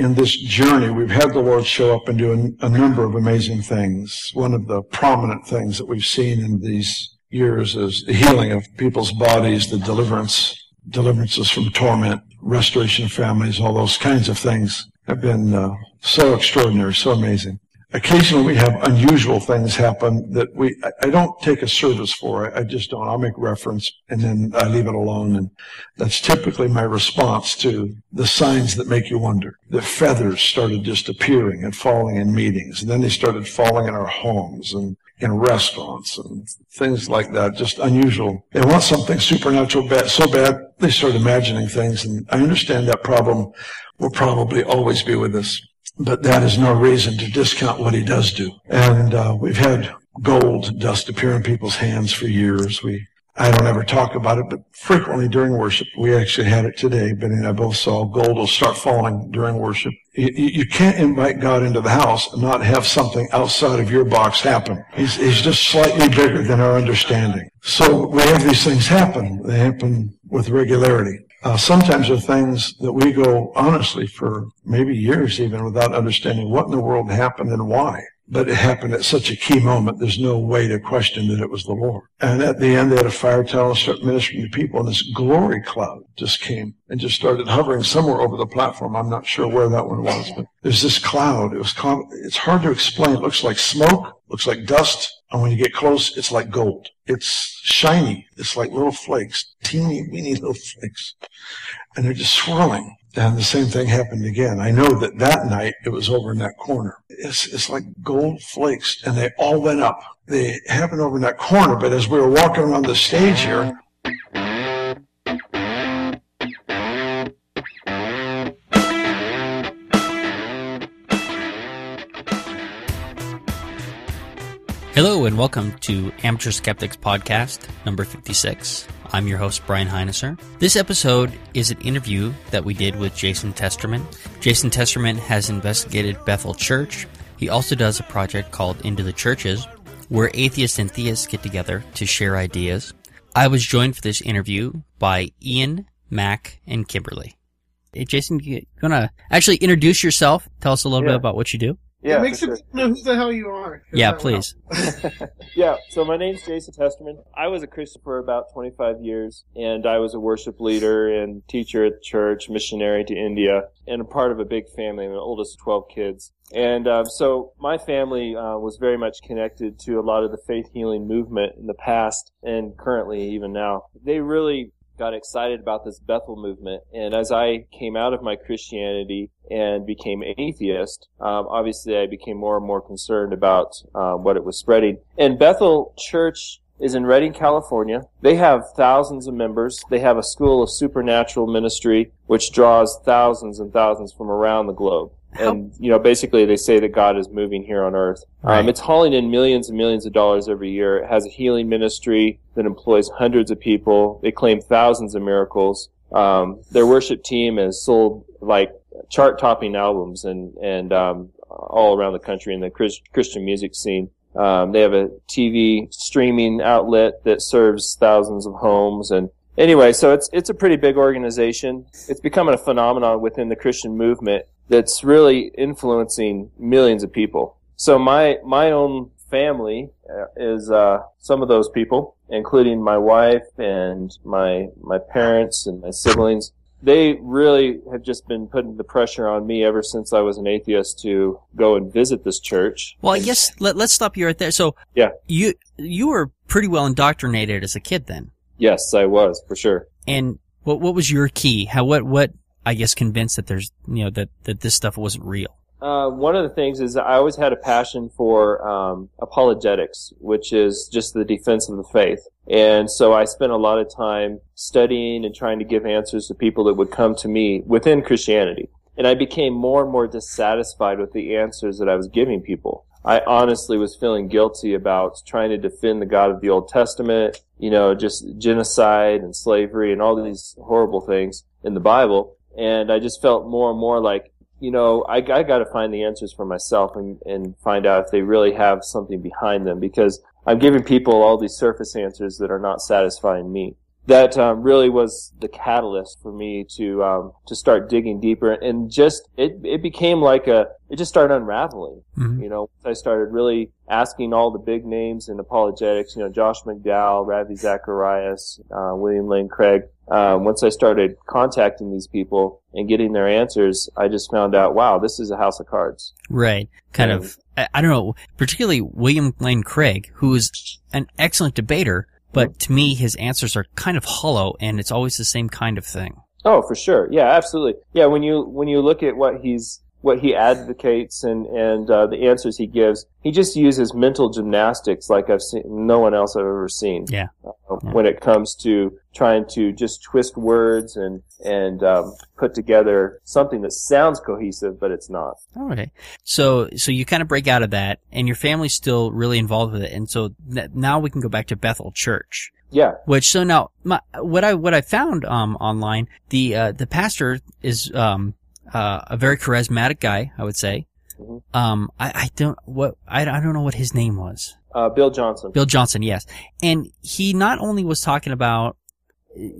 in this journey, we've had the Lord show up and do a, a number of amazing things. One of the prominent things that we've seen in these years is the healing of people's bodies, the deliverance, deliverances from torment, restoration of families, all those kinds of things have been uh, so extraordinary, so amazing. Occasionally we have unusual things happen that we, I, don't take a service for. I, just don't. I'll make reference and then I leave it alone. And that's typically my response to the signs that make you wonder. The feathers started just appearing and falling in meetings. And then they started falling in our homes and in restaurants and things like that, just unusual. They want something supernatural bad, so bad, they start imagining things. And I understand that problem will probably always be with us, but that is no reason to discount what he does do. And uh, we've had gold dust appear in people's hands for years. We I don't ever talk about it, but frequently during worship, we actually had it today. Beni and I both saw gold will start falling during worship. You, you, can't invite God into the house and not have something outside of your box happen. He's, he's just slightly bigger than our understanding. So we have these things happen. They happen with regularity. Uh, sometimes they're things that we go honestly for maybe years even without understanding what in the world happened and why but it happened at such a key moment. There's no way to question that it was the Lord. And at the end, they had a fire towel and start ministering to people, and this glory cloud just came and just started hovering somewhere over the platform. I'm not sure where that one was, but there's this cloud. It was it's hard to explain. It looks like smoke, looks like dust, and when you get close, it's like gold. It's shiny. It's like little flakes, teeny weeny little flakes, and they're just swirling. And the same thing happened again. I know that that night it was over in that corner. It's, it's like gold flakes and they all went up. They happened over in that corner, but as we were walking around the stage here, Hello and welcome to Amateur Skeptics Podcast number 56. I'm your host, Brian Heinesser. This episode is an interview that we did with Jason Testerman. Jason Testerman has investigated Bethel Church. He also does a project called Into the Churches, where atheists and theists get together to share ideas. I was joined for this interview by Ian, Mac, and Kimberly. Hey, Jason, you want to actually introduce yourself? Tell us a little yeah. bit about what you do. Yeah, it makes sure. it know who the hell you are. Yeah, please. yeah, so my name's Jason Testerman. I was a Christian for about 25 years, and I was a worship leader and teacher at the church, missionary to India, and a part of a big family. I'm the oldest of 12 kids. And uh, so my family uh, was very much connected to a lot of the faith healing movement in the past and currently even now. They really got excited about this Bethel movement. And as I came out of my Christianity and became atheist, um, obviously I became more and more concerned about um, what it was spreading. And Bethel Church is in Redding, California. They have thousands of members. They have a school of supernatural ministry, which draws thousands and thousands from around the globe. And, you know, basically they say that God is moving here on earth. Um, right. Um, it's hauling in millions and millions of dollars every year. It has a healing ministry that employs hundreds of people. They claim thousands of miracles. Um, their worship team has sold like chart topping albums and, and, um, all around the country in the Christian music scene. Um, they have a TV streaming outlet that serves thousands of homes and anyway, so it's it's a pretty big organization. It's becoming a phenomenon within the Christian movement that's really influencing millions of people. So my my own family uh, is uh, some of those people, including my wife and my my parents and my siblings. They really have just been putting the pressure on me ever since I was an atheist to go and visit this church. Well, I guess let, let's stop you right there. So, yeah, you you were pretty well indoctrinated as a kid, then. Yes, I was for sure. And what what was your key? How what what I guess convinced that there's you know that that this stuff wasn't real. Uh, one of the things is I always had a passion for um, apologetics, which is just the defense of the faith. And so I spent a lot of time studying and trying to give answers to people that would come to me within Christianity. And I became more and more dissatisfied with the answers that I was giving people. I honestly was feeling guilty about trying to defend the God of the Old Testament, you know, just genocide and slavery and all these horrible things in the Bible. And I just felt more and more like, you know, I, I got to find the answers for myself and, and find out if they really have something behind them because I'm giving people all these surface answers that are not satisfying me. That um, really was the catalyst for me to um, to start digging deeper and just it it became like a it just started unraveling Mhm. you know I started really asking all the big names in apologetics you know Josh McDowell Ravi Zacharias uh, William Lane Craig uh, once I started contacting these people and getting their answers I just found out wow this is a house of cards Right. Kind Yeah. of, I, I don't know, particularly William Lane Craig, who is an excellent debater, but mm-hmm. to me, his answers are kind of hollow and it's always the same kind of thing. Oh, for sure. Yeah, absolutely. Yeah, when you when you look at what he's what he advocates and and uh, the answers he gives, he just uses mental gymnastics like I've seen no one else I've ever seen. Yeah. Uh, Yeah. When it comes to trying to just twist words and and um, put together something that sounds cohesive, but it's not. Okay. So, so you kind of break out of that and your family's still really involved with it. And so th- now we can go back to Bethel Church. Yeah. Which so now my what I what I found um online the uh the pastor is um uh a very charismatic guy I would say Mhm. um I I don't what I, I don't know what his name was Uh, Bill Johnson. Bill Johnson yes and he not only was talking about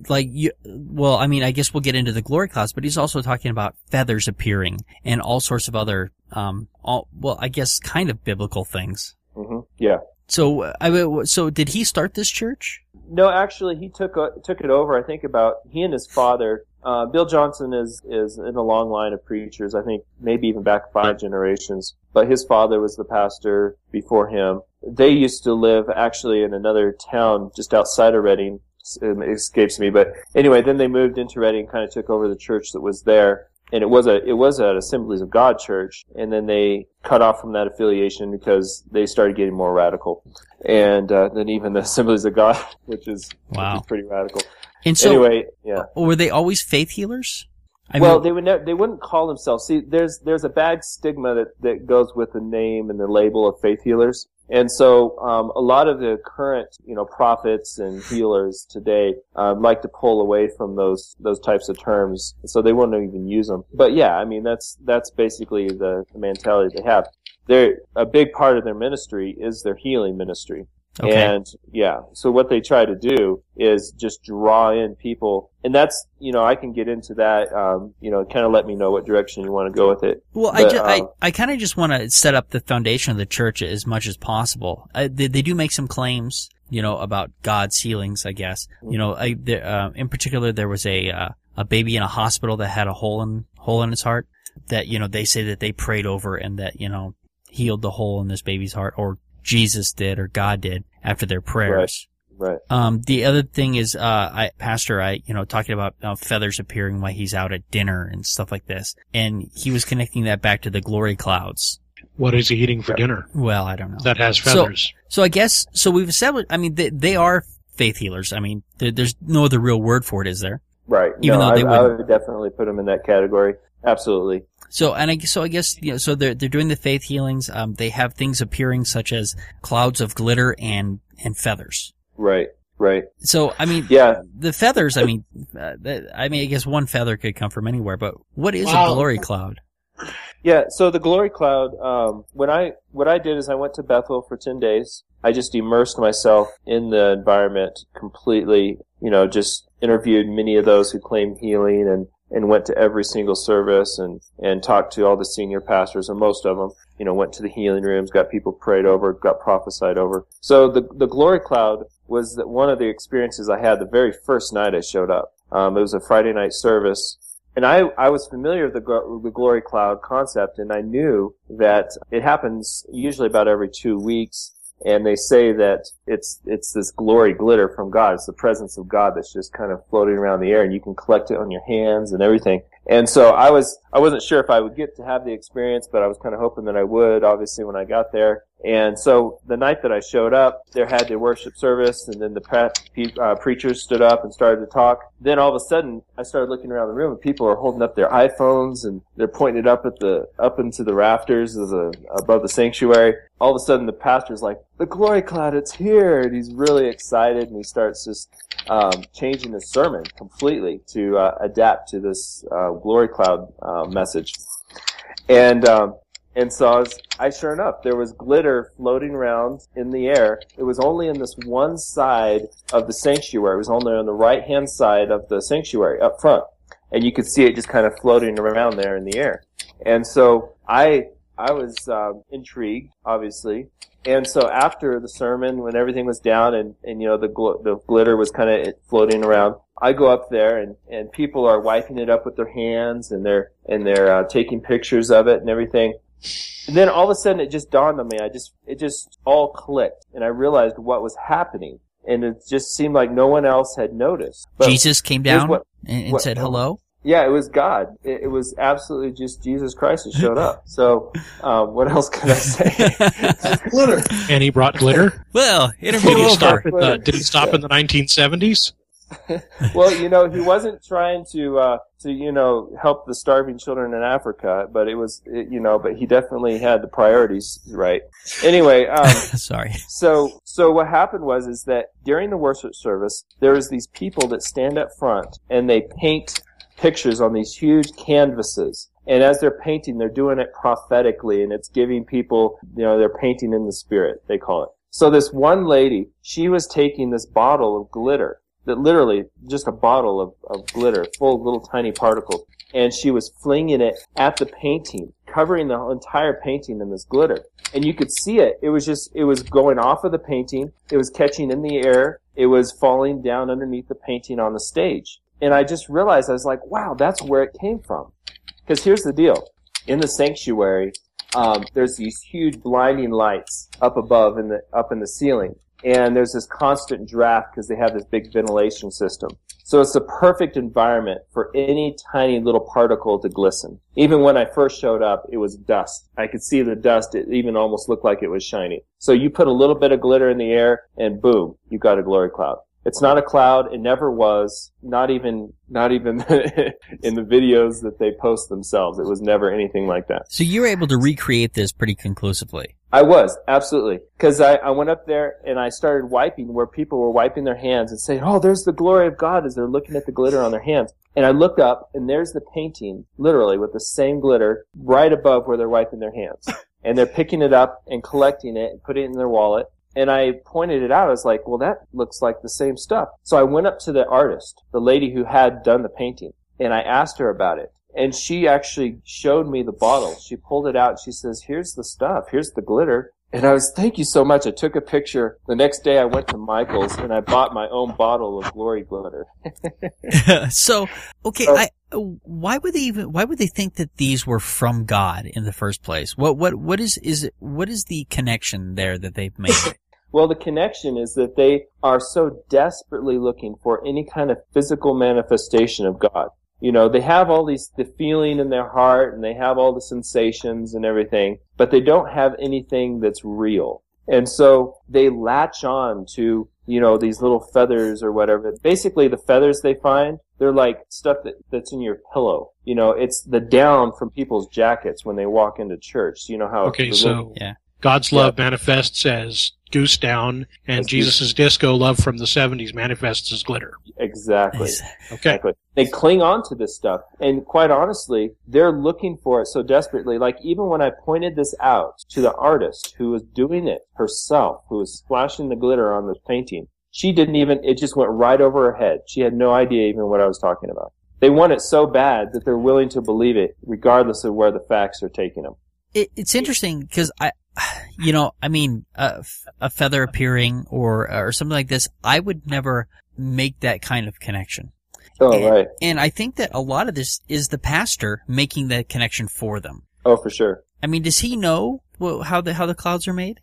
like you well I mean I guess we'll get into the glory clouds but he's also talking about feathers appearing and all sorts of other um all well I guess kind of biblical things hmm Yeah. so uh, I so did he start this church No, actually, he took uh, took it over. I think about he and his father. Uh, Bill Johnson is is in a long line of preachers. I think maybe even back five generations. But his father was the pastor before him. They used to live actually in another town just outside of Redding. It escapes me, but anyway, then they moved into Redding, and kind of took over the church that was there, and it was a it was an Assemblies of God church, and then they cut off from that affiliation because they started getting more radical, and uh, then even the Assemblies of God, which is which Wow. is pretty radical. and so anyway, yeah. were they always faith healers I well, mean, they would they wouldn't call themselves. See, there's there's a bad stigma that that goes with the name and the label of faith healers, and so um, a lot of the current you know prophets and healers today um, like to pull away from those those types of terms, so they won't even use them. But yeah, I mean that's that's basically the, the mentality they have. They're a big part of their ministry is their healing ministry. Okay. And yeah, so what they try to do is just draw in people, and that's you know I can get into that. Um, you know, kind of let me know what direction you want to go with it. Well, I, But, I, um, I kind of just want to set up the foundation of the church as much as possible. I, they, they do make some claims, you know, about God's healings, I guess. You know, I, there, uh, in particular, there was a, uh, a baby in a hospital that had a hole in, hole in its heart that, you know, they say that they prayed over and that, you know, healed the hole in this baby's heart or Jesus did or God did after their prayers. Right. Um, the other thing is, uh, I, Pastor, I, you know, talking about uh, feathers appearing while he's out at dinner and stuff like this. And he was connecting that back to the glory clouds. What is he eating for dinner Well, I don't know. that has feathers? So I guess, so we've established, I mean, they, they are faith healers. I mean, there, there's no other real word for it, is there? Right. Even no, though they I, I would definitely put them in that category. Absolutely. So, and I, so I guess, you know, so they're, they're doing the faith healings. Um, they have things appearing such as clouds of glitter and, and feathers. Right. Right. So, I mean, Yeah. the feathers, I mean, uh, I mean, I guess one feather could come from anywhere, but what is a glory cloud? Yeah, so the glory cloud. Um, when I what I did is I went to Bethel for ten days. I just immersed myself in the environment completely. You know, just interviewed many of those who claim healing and and went to every single service and and talked to all the senior pastors or most of them. You know, went to the healing rooms, got people prayed over, got prophesied over. So the the glory cloud was that one of the experiences I had the very first night I showed up. Um, it was a Friday night service. And I, I was familiar with the, the glory cloud concept, and I knew that it happens usually about every two weeks. And they say that it's it's this glory glitter from God. It's the presence of God that's just kind of floating around the air, and you can collect it on your hands and everything. And so I was I wasn't sure if I would get to have the experience, but I was kind of hoping that I would. Obviously, when I got there, and so the night that I showed up, there had their worship service, and then the pre- uh, preachers stood up and started to talk. Then all of a sudden, I started looking around the room, and people are holding up their iPhones and they're pointing it up at the up into the rafters of the above the sanctuary. All of a sudden, the pastor's like, "The glory cloud, it's here!" And he's really excited, and he starts just um, changing his sermon completely to uh, adapt to this uh, glory cloud uh, message. And um, And so I, sure enough, there was glitter floating around in the air. It was only in this one side of the sanctuary. It was only on the right hand side of the sanctuary up front. And you could see it just kind of floating around there in the air. And so I, I was um, intrigued, obviously. And so after the sermon, when everything was down and, and you know the gl- the glitter was kind of floating around, I go up there and, and people are wiping it up with their hands and they're and they're uh, taking pictures of it and everything. And then all of a sudden it just dawned on me. I just, it just all clicked and I realized what was happening. And it just seemed like no one else had noticed. But Jesus came down what, and, and what, said hello? Yeah, it was God. It, it, was absolutely just Jesus Christ that showed up. So, um, what else can I say? glitter. And he brought glitter? well, interview did he over. Stop the, did he stop in the 1970s? well, you know, he wasn't trying to uh, to you know help the starving children in Africa, but it was it, you know, but he definitely had the priorities right. Anyway, um, sorry. So so what happened was is that during the worship service, there is these people that stand up front and they paint pictures on these huge canvases. And as they're painting, they're doing it prophetically, and it's giving people, you know, they're painting in the spirit, they call it. So this one lady, she was taking this bottle of glitter that literally just a bottle of, of glitter full of little tiny particles. And she was flinging it at the painting, covering the entire painting in this glitter. And you could see it. It was just, it was going off of the painting. It was catching in the air. It was falling down underneath the painting on the stage. And I just realized, I was like, wow, that's where it came from. Because here's the deal. In the sanctuary, um, there's these huge blinding lights up above in the, up in the ceiling and there's this constant draft because they have this big ventilation system. So it's the perfect environment for any tiny little particle to glisten. Even when I first showed up, it was dust. I could see the dust. It even almost looked like it was shiny. So you put a little bit of glitter in the air and boom, you got a glory cloud. It's not a cloud. It never was. Not even, not even in the videos that they post themselves. It was never anything like that. So you were able to recreate this pretty conclusively. I was, absolutely. Cause I, I went up there and I started wiping where people were wiping their hands and saying, oh, there's the glory of God as they're looking at the glitter on their hands. And I looked up and there's the painting, literally with the same glitter right above where they're wiping their hands. And they're picking it up and collecting it and putting it in their wallet. And I pointed it out. I was like, well, that looks like the same stuff. So I went up to the artist, the lady who had done the painting, and I asked her about it. And she actually showed me the bottle. She pulled it out. She says, here's the stuff. Here's the glitter. And I was, thank you so much. I took a picture. The next day I went to Michael's and I bought my own bottle of Glory Glitter. so, okay, so, I, why would they even, why would they think that these were from God in the first place? What, what, what is, is it, what is the connection there that they've made? Well, the connection is that they are so desperately looking for any kind of physical manifestation of God. You know, they have all these, the feeling in their heart and they have all the sensations and everything, but they don't have anything that's real. And so they latch on to, you know, these little feathers or whatever. Basically, the feathers they find, they're like stuff that, that's in your pillow. You know, it's the down from people's jackets when they walk into church. You know how. Okay, so little, yeah. God's love yeah. manifests as goose down, and Jesus' disco love from the 70s manifests as glitter. Exactly. Okay. Exactly. They cling on to this stuff, and quite honestly, they're looking for it so desperately. Like, even when I pointed this out to the artist who was doing it herself, who was splashing the glitter on the painting, she didn't even, it just went right over her head. She had no idea even what I was talking about. They want it so bad that they're willing to believe it, regardless of where the facts are taking them. It, it's interesting because I, you know, I mean, a, a feather appearing or uh, or something like this, I would never make that kind of connection. Oh, and, right. And I think that a lot of this is the pastor making that connection for them. Oh, for sure. I mean, does he know how the how the clouds are made?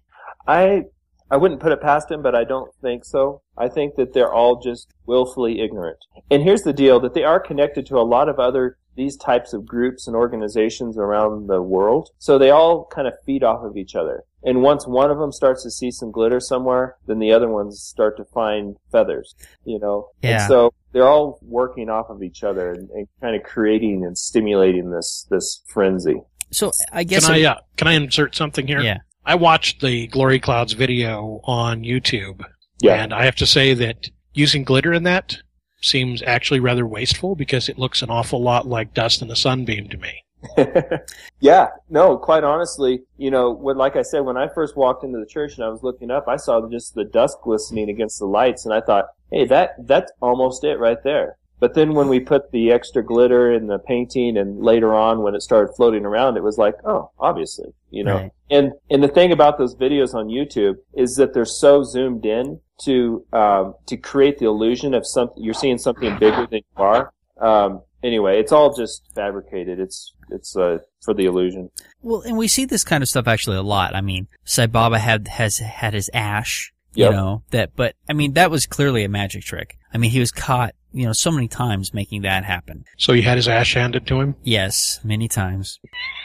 I I wouldn't put it past him, but I don't think so. I think that they're all just willfully ignorant. And here's the deal: that they are connected to a lot of other these types of groups and organizations around the world. So they all kind of feed off of each other. And once one of them starts to see some glitter somewhere, then the other ones start to find feathers, you know? Yeah. And so they're all working off of each other and, and kind of creating and stimulating this, this frenzy. So I guess. Can I, uh, can I insert something here? Yeah. I watched the Glory Clouds video on YouTube. Yeah. And I have to say that using glitter in that seems actually rather wasteful because it looks an awful lot like dust in a sunbeam to me. yeah, no, quite honestly, you know, like I said, when I first walked into the church and I was looking up, I saw just the dust glistening against the lights, and I thought, hey, that that's almost it right there. But then when we put the extra glitter in the painting, and later on when it started floating around, it was like, oh, obviously, you know. Right. And and the thing about those videos on YouTube is that they're so zoomed in to um, to create the illusion of something you're seeing something bigger than you are. Um, anyway, it's all just fabricated. It's it's uh, for the illusion. Well, and we see this kind of stuff actually a lot. I mean, Sai Baba had has had his ash, Yep. you know that, but I mean that was clearly a magic trick. I mean, he was caught, you know, so many times making that happen. So he had his ash handed to him. Yes, many times.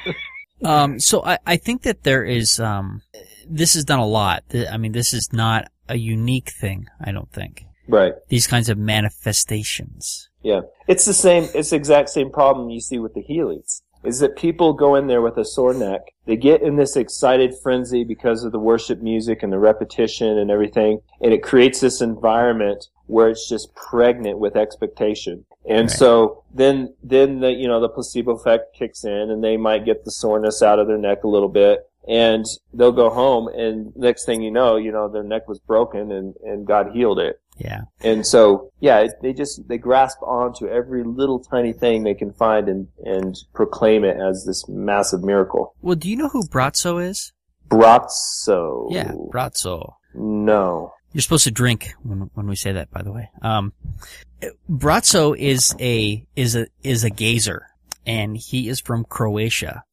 um, so I, I think that there is, um, this is done a lot. I mean, this is not a unique thing. I don't think Right. these kinds of manifestations. Yeah. It's the same, it's the exact same problem you see with the Heelys. Is that people go in there with a sore neck. They get in this excited frenzy because of the worship music and the repetition and everything. And it creates this environment where it's just pregnant with expectation. And Right. so then, then the, you know, the placebo effect kicks in and they might get the soreness out of their neck a little bit. And they'll go home and next thing you know, you know, their neck was broken and, and God healed it. Yeah. And so, yeah, they just they grasp onto every little tiny thing they can find and and proclaim it as this massive miracle. Well, do you know who Braco is? Braco. Yeah, Braco. No. You're supposed to drink when when we say that, by the way. Um, Braco is a is a is a gazer, and he is from Croatia,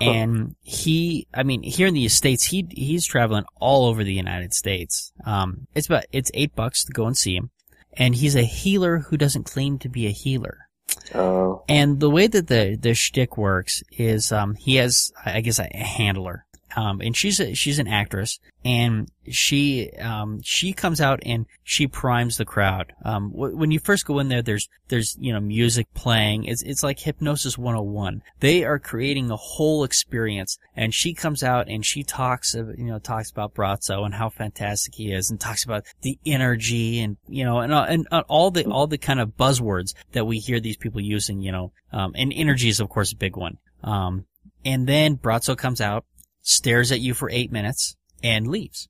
and he, I mean, here in the states, he he's traveling all over the United States. Um, it's about it's eight bucks to go and see him, and he's a healer who doesn't claim to be a healer. Uh, And the way that the the shtick works is, um, he has, I guess, a handler, um, and she's a, she's an actress, and she um, she comes out and she primes the crowd. Um, wh- when you first go in there, there's there's you know music playing. It's it's like hypnosis 101. They are creating a whole experience, and she comes out and she talks of you know talks about Braco and how fantastic he is, and talks about the energy and you know and uh, and uh, all the all the kind of buzzwords that we hear these people using. You know, um, and energy is of course a big one. Um, and then Braco comes out, stares at you for eight minutes, and leaves.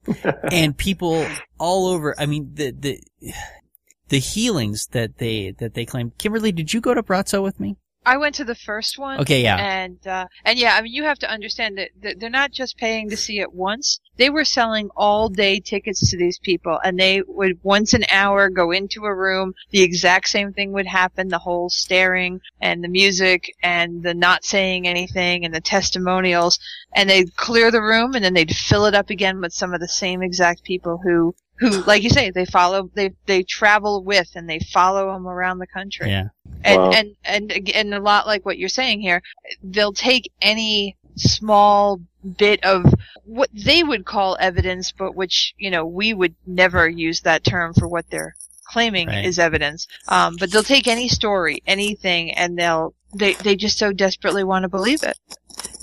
and people all over, I mean, the, the, the healings that they, that they claim. Kimberly, did you go to Braco with me? I went to the first one. Okay, yeah. And uh, and yeah, I mean, you have to understand that, that they're not just paying to see it once. They were selling all day tickets to these people, and they would once an hour go into a room. The exact same thing would happen. The whole staring and the music and the not saying anything and the testimonials, and they'd clear the room and then they'd fill it up again with some of the same exact people who. Who, like you say, they follow, they they travel with, and they follow them around the country Yeah. and Wow. and and and a lot like what you're saying here they'll take any small bit of what they would call evidence but which you know we would never use that term for what they're claiming Right. is evidence um, but they'll take any story anything and they'll they they just so desperately want to believe it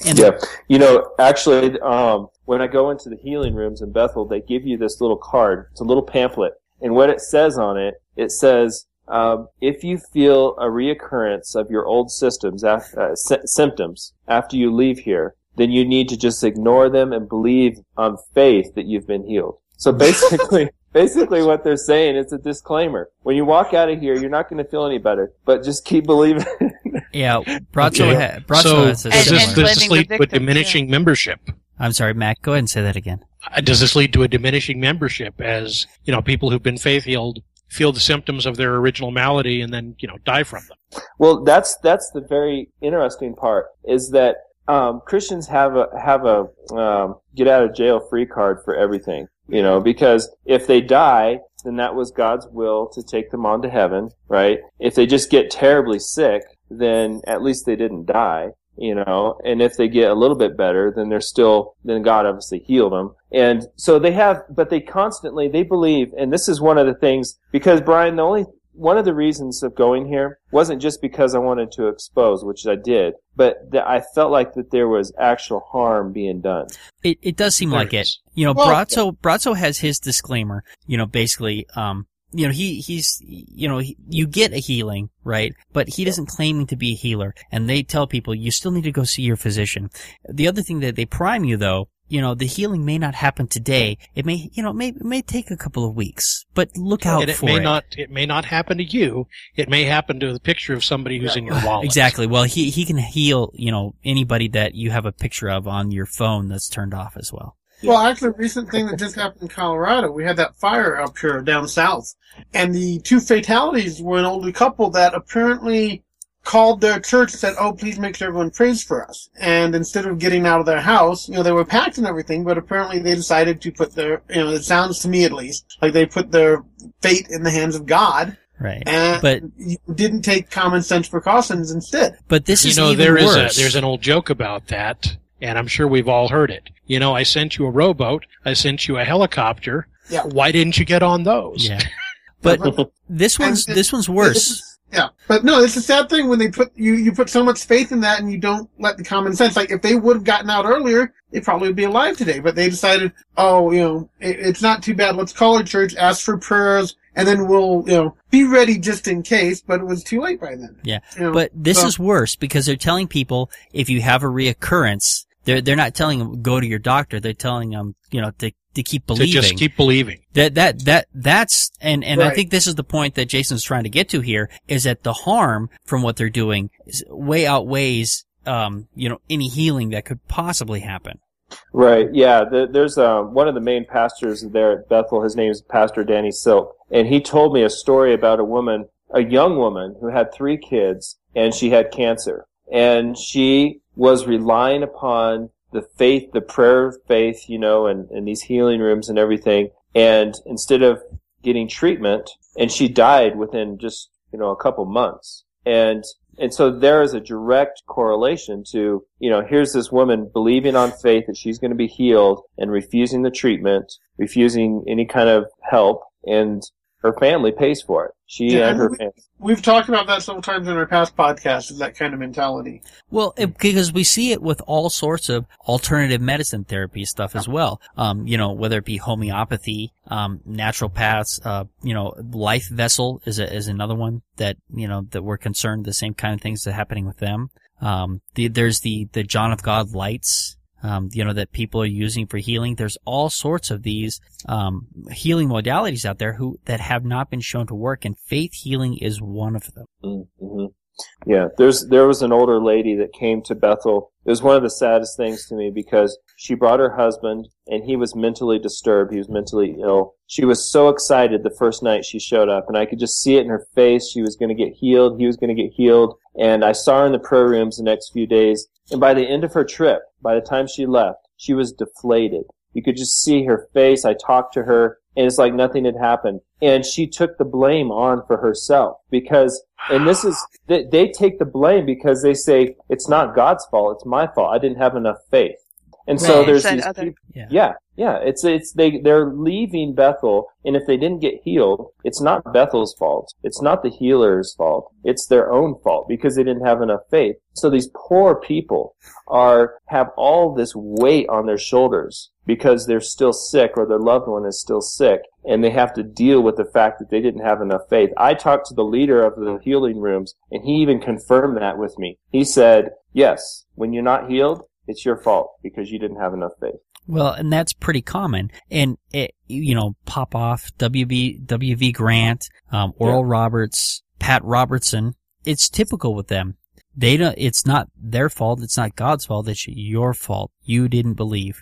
And yeah. You know, actually, um, when I go into the healing rooms in Bethel, they give you this little card. It's a little pamphlet, and what it says on it, it says. Um, if you feel a reoccurrence of your old systems, af- uh, sy- symptoms after you leave here, then you need to just ignore them and believe on faith that you've been healed. So basically, basically what they're saying is a disclaimer. When you walk out of here, you're not going to feel any better, but just keep believing. yeah, Braco, Okay. ha- Braco so has a And- does this, does this lead to a victims, diminishing membership? I'm sorry, Mac, go ahead and say that again. Uh, Does this lead to a diminishing membership as, you know, people who've been faith healed feel the symptoms of their original malady and then, you know, die from them? Well, that's that's the very interesting part is that um, Christians have a have a um, get out of jail free card for everything, you know, because if they die, then that was God's will to take them on to heaven, right? If they just get terribly sick, then at least they didn't die, you know, and if they get a little bit better, then they're still, then God obviously healed them. And so they have, but they constantly, they believe, and this is one of the things, because Brian, the only, one of the reasons of going here wasn't just because I wanted to expose, which I did, but that I felt like that there was actual harm being done. It, it does seem There like it it. is. You know, Well- Braco, Braco has his disclaimer, you know, basically, um, you know, he, he's, you know, he, you get a healing, right? But he doesn't claim to be a healer. And they tell people you still need to go see your physician. The other thing that they prime you though, you know, the healing may not happen today. It may, you know, may, it may take a couple of weeks, but look out And it for may it. not it may not happen to you. It may happen to the picture of somebody who's in your wallet. Exactly. Well, he, he can heal, you know, anybody that you have a picture of on your phone that's turned off as well. Well, actually, a recent thing that just happened in Colorado, we had that fire up here down south, and the two fatalities were an older couple that apparently called their church and said, "Oh, please make sure everyone prays for us." And instead of getting out of their house, you know, they were packed and everything, but apparently they decided to put their, you know, it sounds to me at least like they put their fate in the hands of God Right. and But, didn't take common sense precautions instead. but this you is know even there is worse. a there's an old joke about that, and I'm sure we've all heard it. You know, I sent you a rowboat, I sent you a helicopter. Yeah. Why didn't you get on those? yeah. But this one's, And- this one's This worse. is- Yeah, but no, it's a sad thing when they put you you put so much faith in that and you don't let the common sense. Like if they would have gotten out earlier, they probably would be alive today. But they decided, oh, you know, it, it's not too bad. Let's call our church, ask for prayers, and then we'll you know be ready just in case. But it was too late by then. Yeah. You know, But this so- is worse because they're telling people if you have a reoccurrence, they're they're not telling them go to your doctor. They're telling them you know to to keep believing. To believing. just keep believing. that that that that's and and I think this is the point that Jason's trying to get to here is that the harm from what they're doing is way outweighs um you know any healing that could possibly happen. Right. Yeah. The, there's uh, one of the main pastors there at Bethel. His name is Pastor Danny Silk, and he told me a story about a woman, a young woman who had three kids, and she had cancer, and she was relying upon the faith, the prayer of faith, you know, and, and these healing rooms and everything. And instead of getting treatment, and she died within just you know a couple months. And and so there is a direct correlation to, you know, here's this woman believing on faith that she's going to be healed and refusing the treatment, refusing any kind of help, and her family pays for it. She Yeah, and her and family. we've talked about that several times in our past podcasts. Is that kind of mentality? Well, it, because we see it with all sorts of alternative medicine therapy stuff as well. Um, you know, whether it be homeopathy, um, naturopaths, uh, you know, life vessel is a, is another one that, you know, that we're concerned the same kind of things that are happening with them. Um, the, there's the, the John of God lights, um, you know, that people are using for healing. There's all sorts of these, um, healing modalities out there who, that have not been shown to work and faith healing is one of them. Mm-hmm. Yeah, there's there was an older lady that came to Bethel. It was one of the saddest things to me because she brought her husband and he was mentally disturbed. He was mentally ill. She was so excited the first night she showed up and I could just see it in her face. She was going to get healed. He was going to get healed. And I saw her in the prayer rooms the next few days. And by the end of her trip, by the time she left, she was deflated. You could just see her face. I talked to her and it's like nothing had happened. And she took the blame on for herself because, and this is, they, they take the blame because they say, it's not God's fault, it's my fault. I didn't have enough faith. And so there's these other- people, Yeah. yeah, yeah, it's, it's, they, they're leaving Bethel and if they didn't get healed, it's not Bethel's fault. It's not the healer's fault. It's their own fault because they didn't have enough faith. So these poor people are, have all this weight on their shoulders because they're still sick or their loved one is still sick and they have to deal with the fact that they didn't have enough faith. I talked to the leader of the healing rooms and he even confirmed that with me. He said, yes, when you're not healed, it's your fault because you didn't have enough faith. Well, and that's pretty common. And it, you know, Popoff, WB, WV Grant, um, Oral Roberts, Pat Robertson. It's typical with them. They don't. It's not their fault. It's not God's fault. It's your fault. You didn't believe.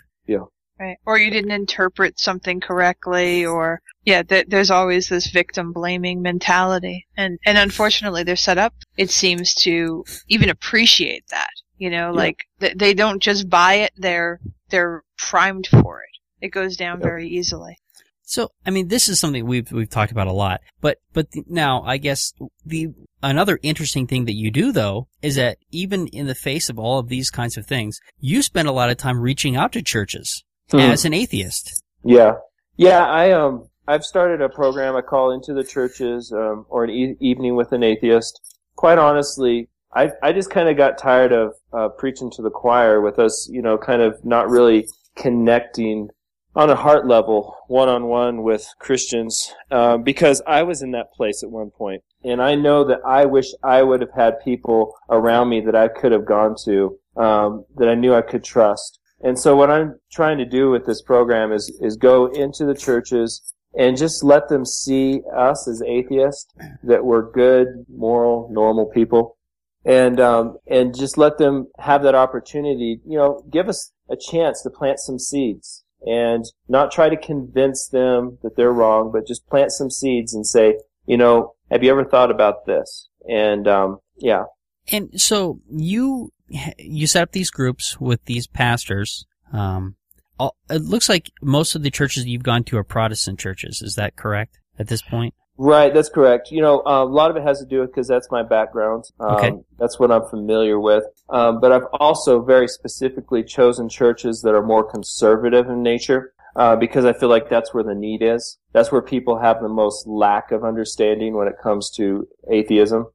Right. Or you didn't interpret something correctly or yeah, th- there's always this victim blaming mentality. And and unfortunately they're set up it seems to even appreciate that. You know, Yeah. like th- they don't just buy it, they're they're primed for it. It goes down Yep. very easily. So, I mean, this is something we've we've talked about a lot. But but the, now, I guess the another interesting thing that you do though is that even in the face of all of these kinds of things, you spend a lot of time reaching out to churches as an atheist. Yeah, yeah. I um, I've started a program I call Into the Churches, um, or an e- evening with an atheist. Quite honestly, I I just kind of got tired of uh, preaching to the choir with us, you know, kind of not really connecting on a heart level, one on one with Christians, um, because I was in that place at one point, and I know that I wish I would have had people around me that I could have gone to, um, that I knew I could trust. And so what I'm trying to do with this program is is go into the churches and just let them see us as atheists that we're good, moral, normal people, and um, and just let them have that opportunity. You know, give us a chance to plant some seeds and not try to convince them that they're wrong, but just plant some seeds and say, you know, have you ever thought about this? And um, yeah. And so you you set up these groups with these pastors. Um, all, it looks like most of the churches you've gone to are Protestant churches. Is that correct at this point? Right, that's correct. You know, uh, a lot of it has to do with because that's my background. Um, Okay. That's what I'm familiar with. Um, but I've also very specifically chosen churches that are more conservative in nature uh, because I feel like that's where the need is. That's where people have the most lack of understanding when it comes to atheism.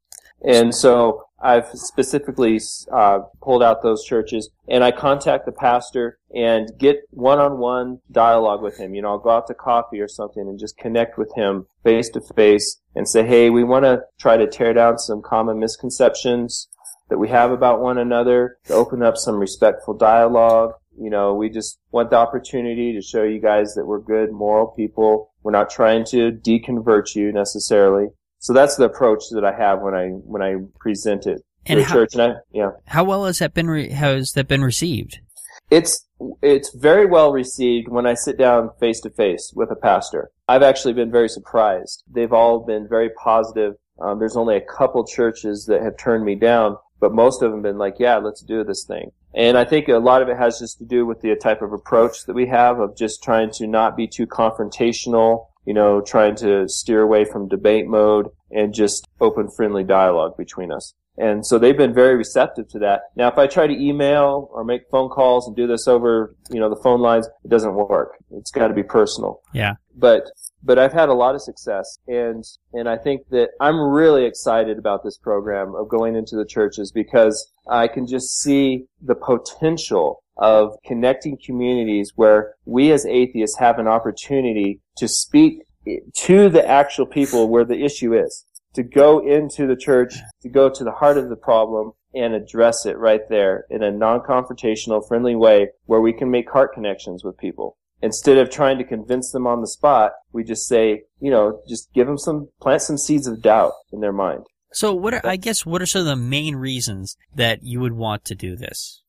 And so I've specifically uh, pulled out those churches, and I contact the pastor and get one-on-one dialogue with him. You know, I'll go out to coffee or something and just connect with him face to face and say, "Hey, we want to try to tear down some common misconceptions that we have about one another, to open up some respectful dialogue." You know, we just want the opportunity to show you guys that we're good, moral people. We're not trying to deconvert you necessarily. So that's the approach that I have when I when I present it to And the how, church. And I, yeah, how well has that been re- has that been received? it's it's very well received when I sit down face to face with a pastor. I've actually been very surprised. They've all been very positive. Um, there's only a couple churches that have turned me down, but most of them been like, "Yeah, let's do this thing." And I think a lot of it has just to do with the type of approach that we have of just trying to not be too confrontational, you know, trying to steer away from debate mode and just open friendly dialogue between us. And so they've been very receptive to that. Now, if I try to email or make phone calls and do this over, you know, the phone lines, it doesn't work. It's got to be personal. Yeah. But, but I've had a lot of success and, and I think that I'm really excited about this program of going into the churches because I can just see the potential of connecting communities where we as atheists have an opportunity to speak to the actual people where the issue is to go into the church, to go to the heart of the problem and address it right there in a non-confrontational, friendly way where we can make heart connections with people. Instead of trying to convince them on the spot, we just say, you know, just give them some, plant some seeds of doubt in their mind. So what are, I guess what are some of the main reasons that you would want to do this?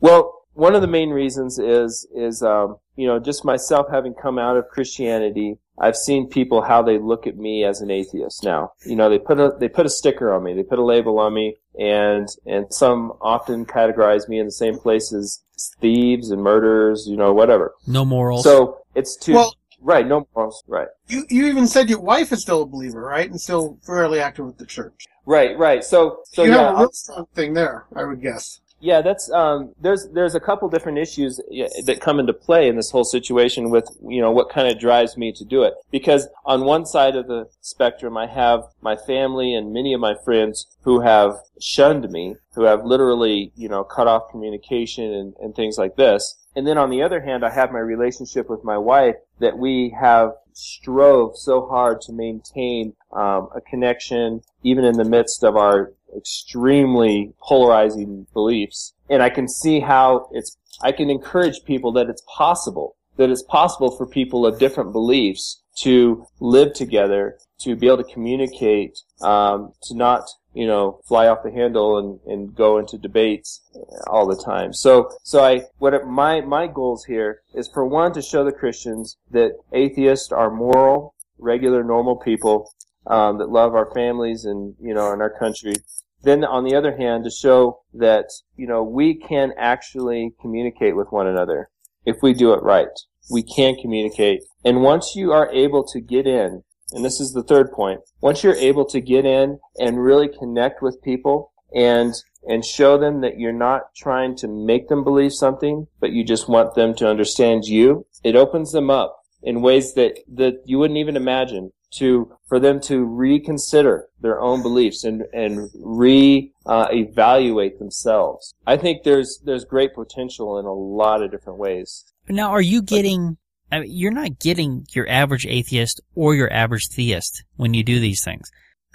Well, one of the main reasons is, is, um, you know, just myself having come out of Christianity, I've seen people how they look at me as an atheist now. You know, they put a they put a sticker on me, they put a label on me, and and some often categorize me in the same place as thieves and murderers, you know, whatever. No morals. So it's too Well- right, no morals, right, You you even said your wife is still a believer, right? And still fairly active with the church. right, right. So so you yeah, have a real strong thing there, I would guess. Yeah, that's um, there's there's a couple different issues that come into play in this whole situation with you know what kind of drives me to do it. Because on one side of the spectrum I have my family and many of my friends who have shunned me, who have literally you know cut off communication and, and things like this, and then on the other hand I have my relationship with my wife that we have strove so hard to maintain um, a connection even in the midst of our extremely polarizing beliefs. And I can see how it's, I can encourage people that it's possible, that it's possible for people of different beliefs to live together, to be able to communicate, um, to not, you know, fly off the handle and, and go into debates all the time. So, so I, what it, my, my goals here is for one to show the Christians that atheists are moral, regular, normal people, um, that love our families and, you know, and our country. Then on the other hand, to show that, you know, we can actually communicate with one another if we do it right. We can communicate. And once you are able to get in, and this is the third point, once you're able to get in and really connect with people and and show them that you're not trying to make them believe something, but you just want them to understand you, it opens them up in ways that, that you wouldn't even imagine to for them to reconsider their own beliefs and and re uh, evaluate themselves. I think there's there's great potential in a lot of different ways. now, are you getting I mean, you're not getting your average atheist or your average theist when you do these things.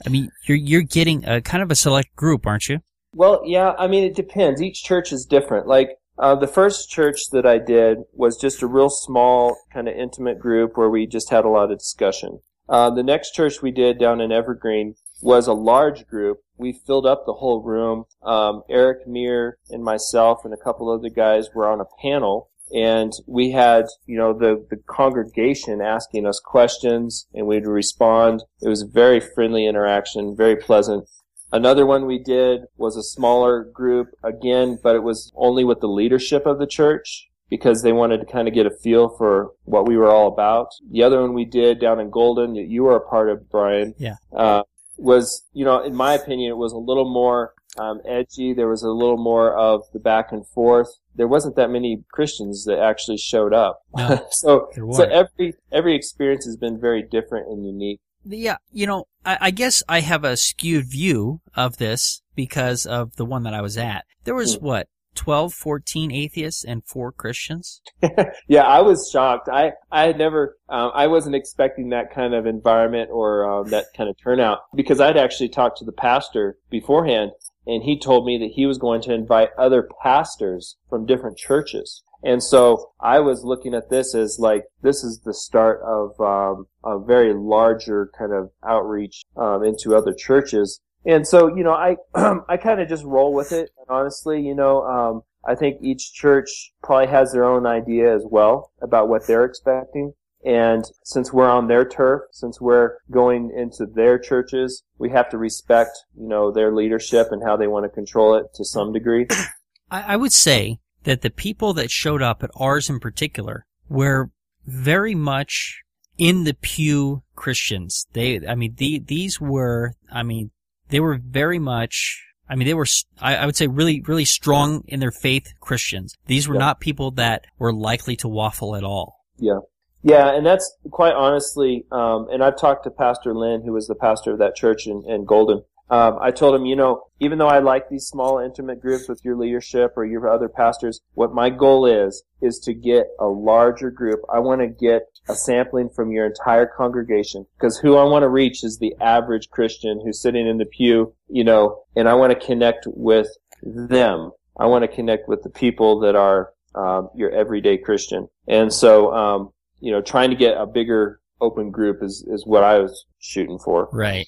I mean, you're you're getting a kind of a select group, aren't you? Well, yeah, I mean, it depends. Each church is different. Like, uh, the first church that I did was just a real small, kind of intimate group where we just had a lot of discussion. Uh, the next church we did down in Evergreen was a large group. We filled up the whole room. Um, Eric Meir and myself and a couple other guys were on a panel and we had, you know, the, the congregation asking us questions and we'd respond. It was a very friendly interaction, very pleasant. Another one we did was a smaller group again, but it was only with the leadership of the church because they wanted to kind of get a feel for what we were all about. The other one we did down in Golden that you were a part of, Brian. Yeah. Uh, was, you know, in my opinion, it was a little more um, edgy. There was a little more of the back and forth. There wasn't that many Christians that actually showed up. No, so, there so every every experience has been very different and unique. Yeah, you know, I, I guess I have a skewed view of this because of the one that I was at. There was Hmm. what, 12, 14 atheists and four Christians? yeah, I was shocked. I I had never, um, I wasn't expecting that kind of environment or um, that kind of turnout because I'd actually talked to the pastor beforehand, and he told me that he was going to invite other pastors from different churches. And so I was looking at this as like this is the start of um, a very larger kind of outreach um, into other churches. And so you know I I kind of just roll with it. Honestly, you know um, I think each church probably has their own idea as well about what they're expecting. And since we're on their turf, since we're going into their churches, we have to respect, you know, their leadership and how they want to control it to some degree. I, I would say that the people that showed up at ours in particular were very much in the pew Christians. They, I mean, the, these were, I mean, they were very much, I mean, they were, I, would say really, really strong in their faith Christians. These were Yeah. not people that were likely to waffle at all. Yeah. Yeah, and that's quite honestly, um, and I've talked to Pastor Lynn, who was the pastor of that church in, in Golden. Um, I told him, you know, even though I like these small, intimate groups with your leadership or your other pastors, what my goal is, is to get a larger group. I want to get a sampling from your entire congregation because who I want to reach is the average Christian who's sitting in the pew, you know, and I want to connect with them. I want to connect with the people that are um, your everyday Christian. And so, um, you know, trying to get a bigger open group is, is what I was shooting for. Right.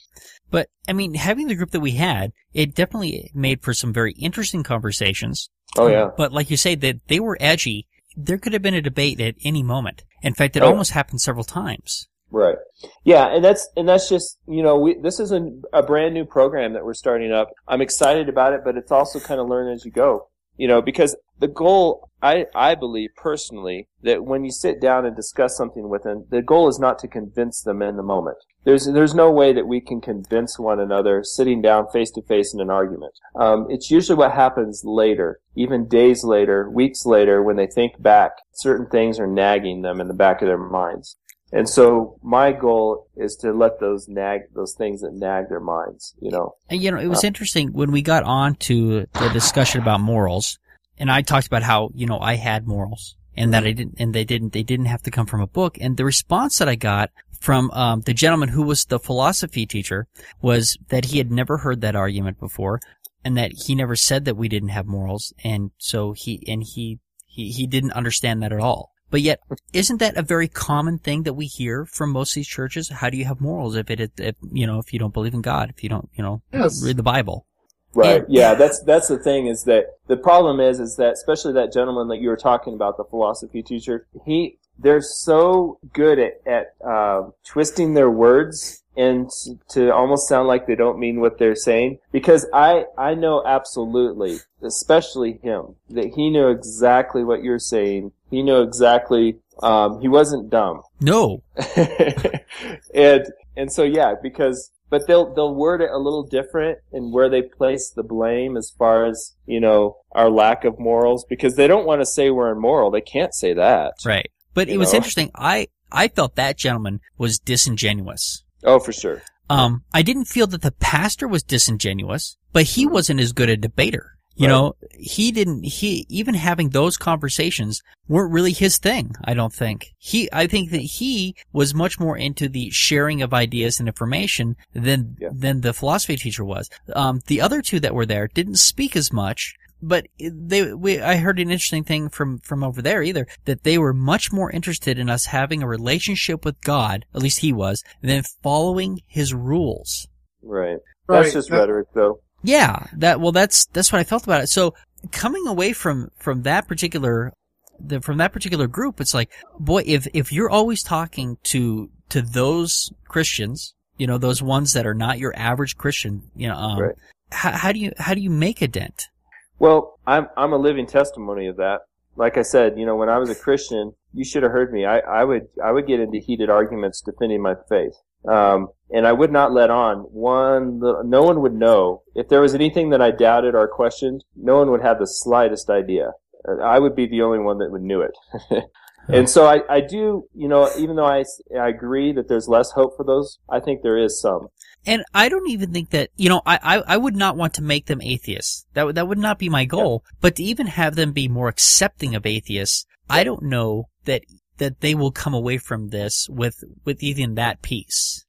But, I mean, having the group that we had, it definitely made for some very interesting conversations. Oh yeah. But like you say, that they were edgy. There could have been a debate at any moment. In fact, it Oh. almost happened several times. Right. Yeah, and that's and that's just you know we this is a, a brand new program that we're starting up. I'm excited about it, but it's also kind of learn as you go. You know, because the goal I I believe personally that when you sit down and discuss something with them, the goal is not to convince them in the moment. There's there's no way that we can convince one another sitting down face to face in an argument. Um, it's usually what happens later, even days later, weeks later, when they think back. Certain things are nagging them in the back of their minds. And so my goal is to let those nag, those things that nag their minds, you know. And, you know, it was interesting when we got on to the discussion about morals, and I talked about how, you know, I had morals, and that I didn't, and they didn't, they didn't have to come from a book. And the response that I got from, um, the gentleman who was the philosophy teacher was that he had never heard that argument before, and that he never said that we didn't have morals, and so he, and he, he, he didn't understand that at all. But yet, isn't that a very common thing that we hear from most of these churches? How do you have morals if it, if, you know, if you don't believe in God, if you don't, you know, Yes. read the Bible? Right. Yeah. That's, that's the thing is that the problem is, is that especially that gentleman that you were talking about, the philosophy teacher, he, they're so good at, at, um twisting their words and to almost sound like they don't mean what they're saying. Because I, I know absolutely, especially him, that he knew exactly what you're saying. He knew exactly, um, he wasn't dumb. No. and and so yeah, because but they'll they'll word it a little different in where they place the blame as far as you know our lack of morals because they don't want to say we're immoral. They can't say that. Right. But it You was interesting. I, I felt that gentleman was disingenuous. Oh, for sure. Um, I didn't feel that the pastor was disingenuous, but he Mm-hmm. wasn't as good a debater. You Right. know, he didn't, he, even having those conversations weren't really his thing, I don't think. He, I think that he was much more into the sharing of ideas and information than, Yeah. than the philosophy teacher was. Um, the other two that were there didn't speak as much, but they, we, I heard an interesting thing from, from over there either, that they were much more interested in us having a relationship with God, at least he was, than following his rules. Right. Right. That's just That- rhetoric, though. Yeah, that well, that's that's what I felt about it. So coming away from from that particular the, from that particular group, it's like, boy, if if you're always talking to to those Christians, you know, those ones that are not your average Christian, you know, um, Right. how, how do you how do you make a dent? Well, I'm I'm a living testimony of that. Like I said, you know, when I was a Christian, you should have heard me. I, I would I would get into heated arguments defending my faith, um, and I would not let on one. No one would know if there was anything that I doubted or questioned. No one would have the slightest idea. I would be the only one that would knew it. and so I, I do, you know, even though I, I agree that there's less hope for those, I think there is some. And I don't even think that you know I, I I would not want to make them atheists. That would that would not be my goal. But to even have them be more accepting of atheists, I don't know that that they will come away from this with with even that piece.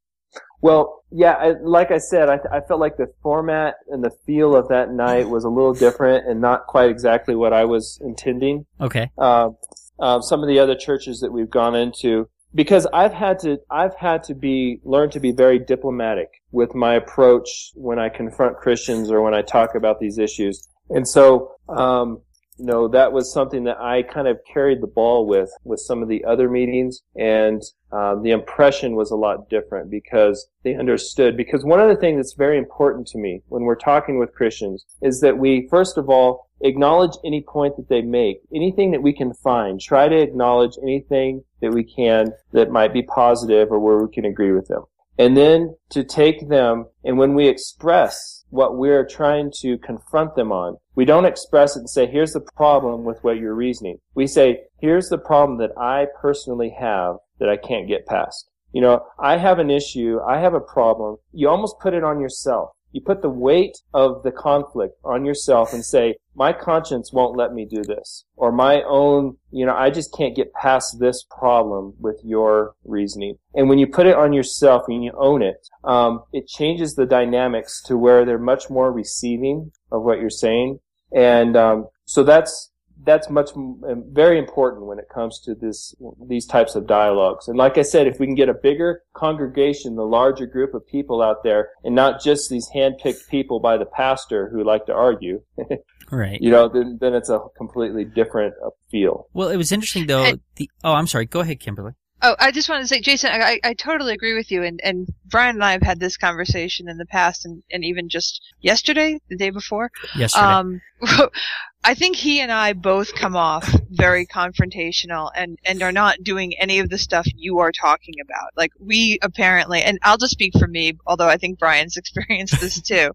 Well, yeah, I, like I said, I, I felt like the format and the feel of that night was a little different and not quite exactly what I was intending. Okay. Uh, uh, some of the other churches that we've gone into, because I've had to, I've had to be learn to be very diplomatic with my approach when I confront Christians or when I talk about these issues, and so. Um, you know, that was something that I kind of carried the ball with, with some of the other meetings. And, um, the impression was a lot different because they understood. Because one of the things that's very important to me when we're talking with Christians is that we, first of all, acknowledge any point that they make, anything that we can find. Try to acknowledge anything that we can that might be positive or where we can agree with them. And then to take them, and when we express what we're trying to confront them on, we don't express it and say, here's the problem with what you're reasoning. We say, here's the problem that I personally have that I can't get past. You know, I have an issue, I have a problem. You almost put it on yourself. You put the weight of the conflict on yourself and say, my conscience won't let me do this. Or my own, you know, I just can't get past this problem with your reasoning. And when you put it on yourself and you own it, um, it changes the dynamics to where they're much more receiving of what you're saying. And, um, so that's, that's much um, very important when it comes to this these types of dialogues. And like I said, if we can get a bigger congregation, the larger group of people out there, and not just these hand-picked people by the pastor who like to argue, Right. you know, then then it's a completely different uh, feel. Well, it was interesting though. The oh, I'm sorry. Go ahead, Kimberly. Oh, I just wanted to say, Jason, I, I totally agree with you. And, and Brian and I have had this conversation in the past and, and even just yesterday, the day before. Yesterday. Um, I think he and I both come off very confrontational and, and are not doing any of the stuff you are talking about. Like we apparently, and I'll just speak for me, although I think Brian's experienced this too.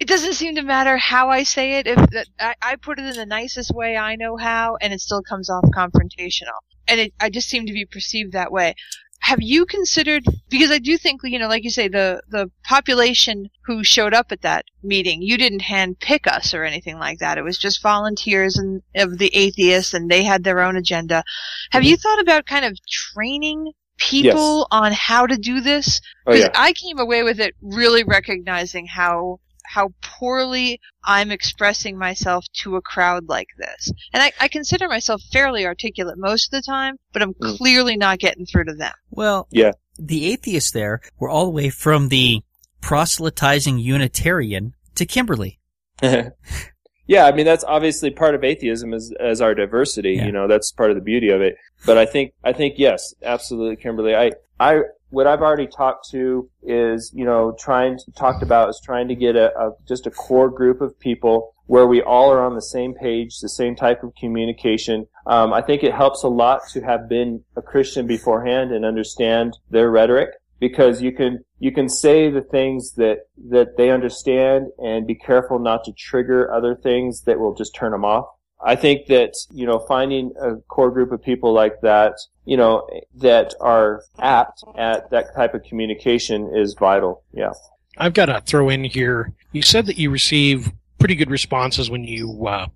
It doesn't seem to matter how I say it. If that, I, I put it in the nicest way I know how, and it still comes off confrontational. And it, I just seem to be perceived that way. Have you considered because I do think you know like you say the the population who showed up at that meeting you didn't hand pick us or anything like that. It was just volunteers and of the atheists and they had their own agenda. Have you mm-hmm. thought about kind of training people on how to do this? Oh because yeah, I came away with it really recognizing how how poorly I'm expressing myself to a crowd like this. And I, I consider myself fairly articulate most of the time, but I'm Mm. clearly not getting through to them. well, Yeah. The atheists there were all the way from the proselytizing Unitarian to Kimberly. yeah. I mean, that's obviously part of atheism is as our diversity. Yeah. You know, that's part of the beauty of it. But I think I think yes, absolutely, Kimberly. I I what I've already talked to is you know trying to talked about is trying to get a, a just a core group of people where we all are on the same page, the same type of communication. Um, I think it helps a lot to have been a Christian beforehand and understand their rhetoric because you can you can say the things that that they understand and be careful not to trigger other things that will just turn them off. I think that you know finding a core group of people like that, you know, that are apt at that type of communication is vital. Yeah. I've got to throw in here. You said that you receive pretty good responses when you uh,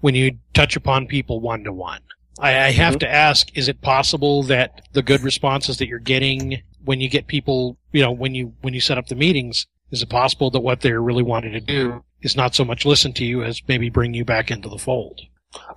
when you touch upon people one to one. I, I have Mhm. to ask: Is it possible that the good responses that you're getting when you get people, you know, when you when you set up the meetings, is it possible that what they're really wanting to do is not so much listen to you as maybe bring you back into the fold?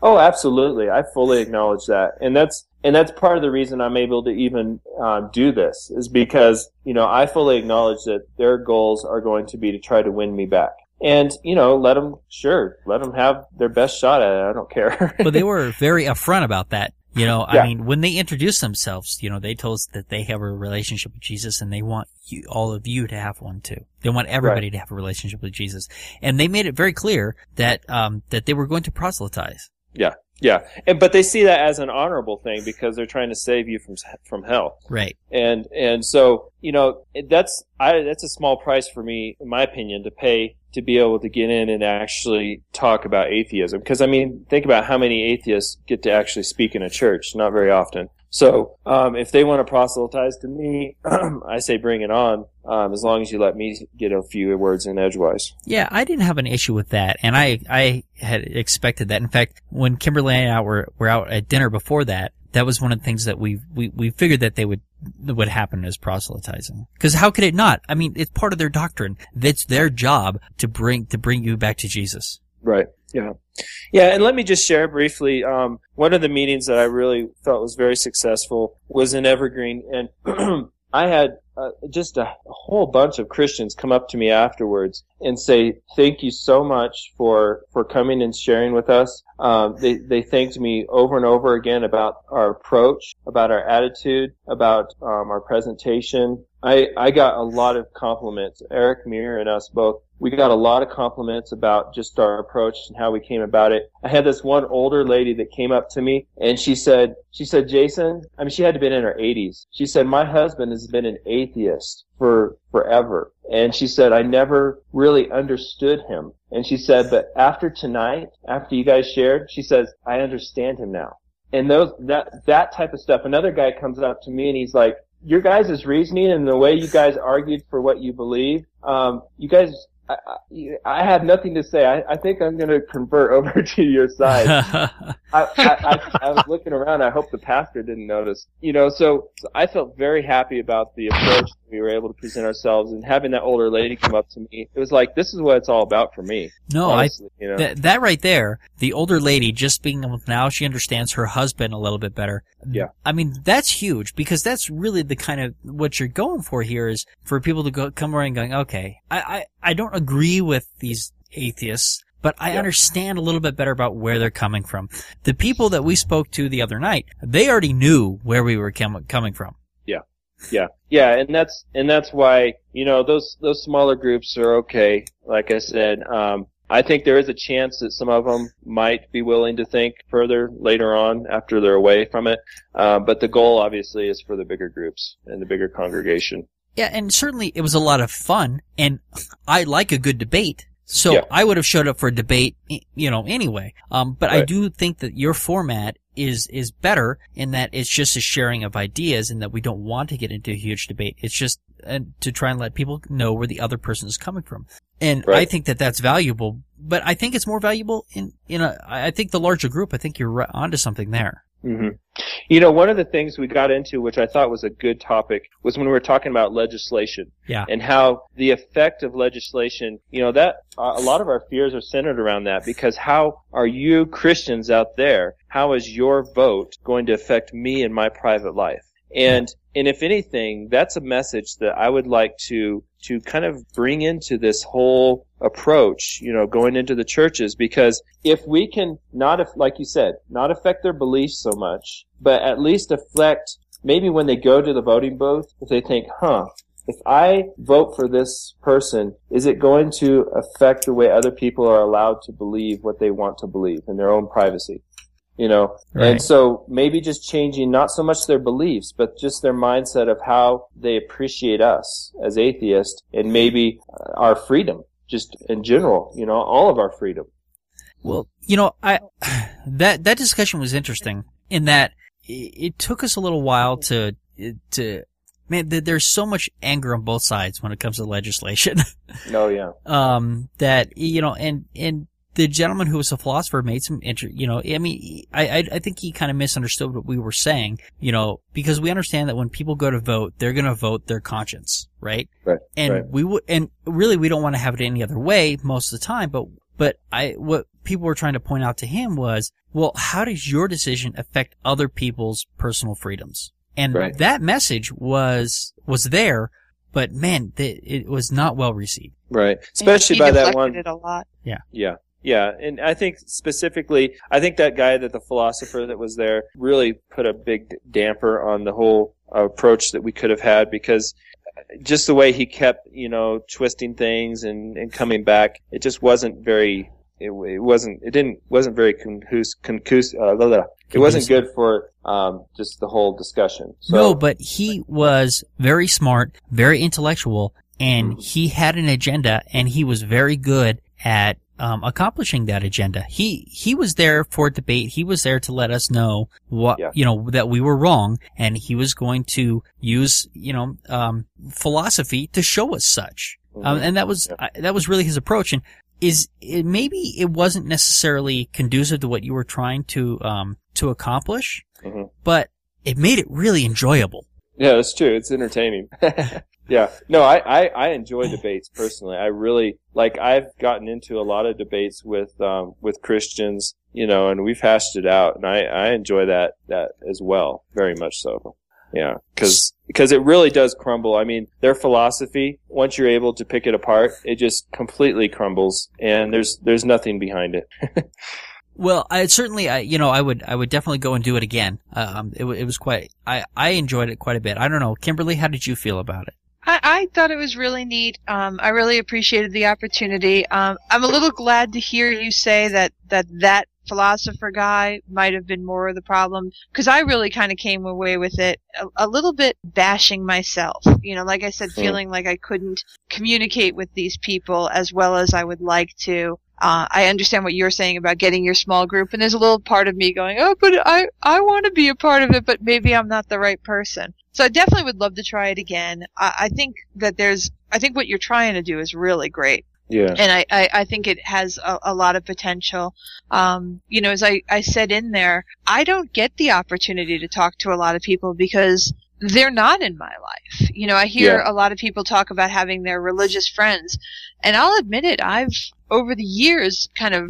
Oh, absolutely. I fully acknowledge that, and that's and that's part of the reason I'm able to even um, do this is because you know I fully acknowledge that their goals are going to be to try to win me back, and you know let them sure let them have their best shot at it. I don't care. but they were very upfront about that. You know, Yeah. I mean, when they introduce themselves, you know, they told us that they have a relationship with Jesus and they want you, all of you to have one too. They want everybody to have a relationship with Jesus. And they made it very clear that, um, that they were going to proselytize. yeah, Yeah, and, but they see that as an honorable thing because they're trying to save you from from hell. Right. and and so you know that's I that's a small price for me, in my opinion, to pay to be able to get in and actually talk about atheism. Because I mean, think about how many atheists get to actually speak in a church. Not very often. So um, if they want to proselytize to me, I say bring it on. Um, as long as you let me get a few words in edgewise. Yeah, I didn't have an issue with that, and I I had expected that. In fact, when Kimberly and I were were out at dinner before that, that was one of the things that we we we figured that they would that would happen as proselytizing. Because how could it not? I mean, it's part of their doctrine. It's their job to bring to bring you back to Jesus. Right. Yeah. Yeah. And let me just share briefly. Um, one of the meetings that I really felt was very successful was in Evergreen, and I had uh, just a, whole bunch of Christians come up to me afterwards and say, "Thank you so much for for coming and sharing with us." Um, they they thanked me over and over again about our approach, about our attitude, about um, our presentation. I I got a lot of compliments. Eric Muir and us both we got a lot of compliments about just our approach and how we came about it. I had this one older lady that came up to me and she said, she said, Jason, I mean, she had to been in her 80s. She said, my husband has been an atheist for forever. And she said, I never really understood him. And she said, but after tonight, after you guys shared, she says, I understand him now. And those, that, that type of stuff. Another guy comes up to me and he's like, your guys' reasoning and the way you guys argued for what you believe, um, you guys, I, I, I have nothing to say. I, I think I'm going to convert over to your side. I, I, I, was looking around. I hope the pastor didn't notice. You know, so, so I felt very happy about the approach we were able to present ourselves and having that older lady come up to me. It was like, this is what it's all about for me. no, I you know. that that right there, the older lady just being now she understands her husband a little bit better. Yeah. I mean, that's huge because that's really the kind of what you're going for here is for people to go come around going, okay, I I, I don't agree with these atheists. But I Yeah. understand a little bit better about where they're coming from. The people that we spoke to the other night, they already knew where we were com- coming from. Yeah, yeah, Yeah, and that's and that's why you know those those smaller groups are okay. Like I said, um, I think there is a chance that some of them might be willing to think further later on after they're away from it. Uh, but the goal obviously is for the bigger groups and the bigger congregation. Yeah, and certainly it was a lot of fun, and I like a good debate. So Yeah. I would have showed up for a debate, you know, anyway. Um, but I do think that your format is is better in that it's just a sharing of ideas, and that we don't want to get into a huge debate. It's just uh, to try and let people know where the other person is coming from, and I think that that's valuable. But I think it's more valuable in in a. I I think the larger group. I think you're onto something there. Hmm You know, one of the things we got into, which I thought was a good topic, was when we were talking about legislation. Yeah. And how the effect of legislation, you know, that a lot of our fears are centered around that because how are you Christians out there? How is your vote going to affect me in my private life? And and if anything, that's a message that I would like to to kind of bring into this whole approach, you know, going into the churches because if we can not like you said, not affect their beliefs so much, but at least affect maybe when they go to the voting booth, if they think, huh, if I vote for this person, is it going to affect the way other people are allowed to believe what they want to believe in their own privacy? You know, Right. and so maybe just changing not so much their beliefs, but just their mindset of how they appreciate us as atheists and maybe our freedom, just in general, you know, all of our freedom. Well, you know, I that that discussion was interesting in that it, it took us a little while to to man, there's so much anger on both sides when it comes to legislation. Oh yeah. um, that you know, and and the gentleman who was a philosopher made some inter, you know, I mean, I, I, I think he kind of misunderstood what we were saying, you know, because we understand that when people go to vote, they're going to vote their conscience, right? Right. And right. we would, and really we don't want to have it any other way most of the time, but, but I, what people were trying to point out to him was, well, how does your decision affect other people's personal freedoms? And Right. that message was, was there, but man, th- it was not well received. Right. Especially he by that one. it a lot. Yeah. Yeah. Yeah, and I think specifically, I think that guy that the philosopher that was there really put a big damper on the whole approach that we could have had because just the way he kept, you know, twisting things and, and coming back, it just wasn't very, it, it wasn't, it didn't, wasn't very concus, concus, uh, blah, blah. it wasn't good for, um, just the whole discussion. So, no, but he was very smart, very intellectual, and Mhm. he had an agenda, and he was very good at um, accomplishing that agenda. He he was there for debate. He was there to let us know what Yeah. you know that we were wrong, and he was going to use you know um, philosophy to show us such. Um, Mhm. and that was I that was really his approach. And is it, maybe it wasn't necessarily conducive to what you were trying to um, to accomplish, Mhm. but it made it really enjoyable. Yeah, that's true. It's entertaining. yeah. No, I, I, I enjoy debates personally. I really like I've gotten into a lot of debates with um with Christians, you know, and we've hashed it out and I, I enjoy that that as well. Very much so. Yeah. Cause, because it really does crumble. I mean, their philosophy, once you're able to pick it apart, it just completely crumbles and there's, there's nothing behind it. Well, I certainly, I, you know, I would, I would definitely go and do it again. Um, it, it was quite, I, I enjoyed it quite a bit. I don't know, Kimberly, how did you feel about it? I, I thought it was really neat. Um, I really appreciated the opportunity. Um, I'm a little glad to hear you say that that that philosopher guy might have been more of the problem because I really kind of came away with it a, a little bit bashing myself. You know, like I said, Hmm. feeling like I couldn't communicate with these people as well as I would like to. Uh, I understand what you're saying about getting your small group, and there's a little part of me going, "Oh, but I I want to be a part of it, but maybe I'm not the right person." So I definitely would love to try it again. I, I think that there's, I think what you're trying to do is really great. Yeah. And I, I, I think it has a, a lot of potential. Um, you know, as I, I said in there, I don't get the opportunity to talk to a lot of people because they're not in my life. You know, I hear Yeah. a lot of people talk about having their religious friends, and I'll admit it, I've, over the years, kind of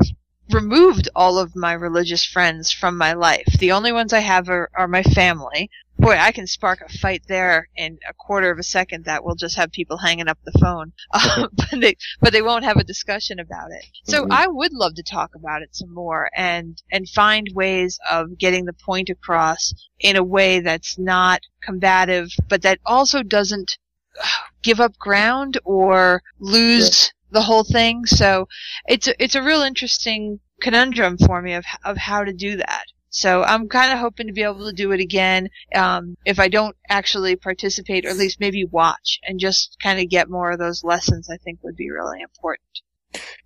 removed all of my religious friends from my life. The only ones I have are, are my family. Boy, I can spark a fight there in a quarter of a second that will just have people hanging up the phone. Uh, but they, but they won't have a discussion about it. So Mhm. I would love to talk about it some more and, and find ways of getting the point across in a way that's not combative, but that also doesn't give up ground or lose the whole thing. So it's a, it's a real interesting conundrum for me of of how to do that. So I'm kind of hoping to be able to do it again. Um, if I don't actually participate, or at least maybe watch and just kind of get more of those lessons, I think would be really important.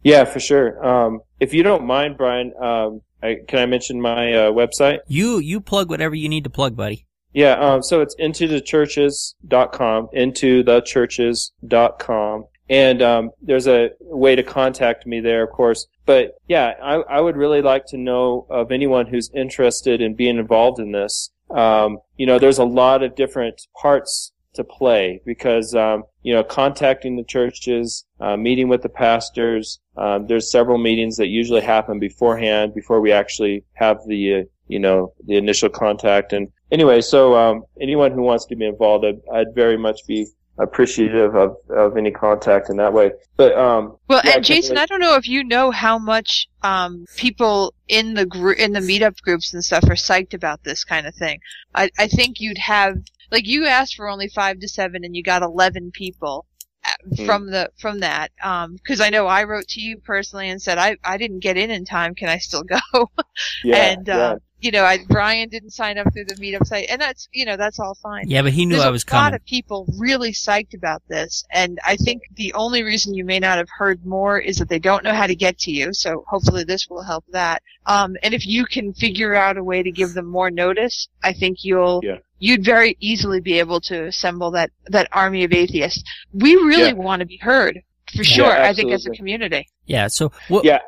Yeah, for sure. Um, if you don't mind, Brian, um, I, can I mention my uh, website? You, you plug whatever you need to plug, buddy. Yeah, um, so it's into the churches.com, into the churches.com. And, um, there's a way to contact me there, of course. But yeah, I, I would really like to know of anyone who's interested in being involved in this. Um, you know, there's a lot of different parts to play because, um, you know, contacting the churches, uh, meeting with the pastors, um, there's several meetings that usually happen beforehand before we actually have the, uh, you know, the initial contact. And anyway, so um, anyone who wants to be involved, I'd, I'd very much be appreciative of, of any contact in that way. But um, Well, Yeah, and Jason. I don't know if you know how much um, people in the gr- in the meetup groups and stuff are psyched about this kind of thing. I, I think you'd have like you asked for only five to seven, and you got eleven people uh, Hmm. from the from that. Because I know I wrote to you personally and said I I didn't get in in time. Can I still go? yeah, and uh, you know, I, Brian didn't sign up through the meetup site, and that's, you know, that's all fine. Yeah, but he knew There's I a was coming. A lot of people really psyched about this, and I think the only reason you may not have heard more is that they don't know how to get to you. So hopefully this will help that. Um, and if you can figure out a way to give them more notice, I think you'll Yeah. you'd very easily be able to assemble that that army of atheists. We really Yeah. want to be heard for Yeah, sure. I think as a community. Yeah. So what Yeah.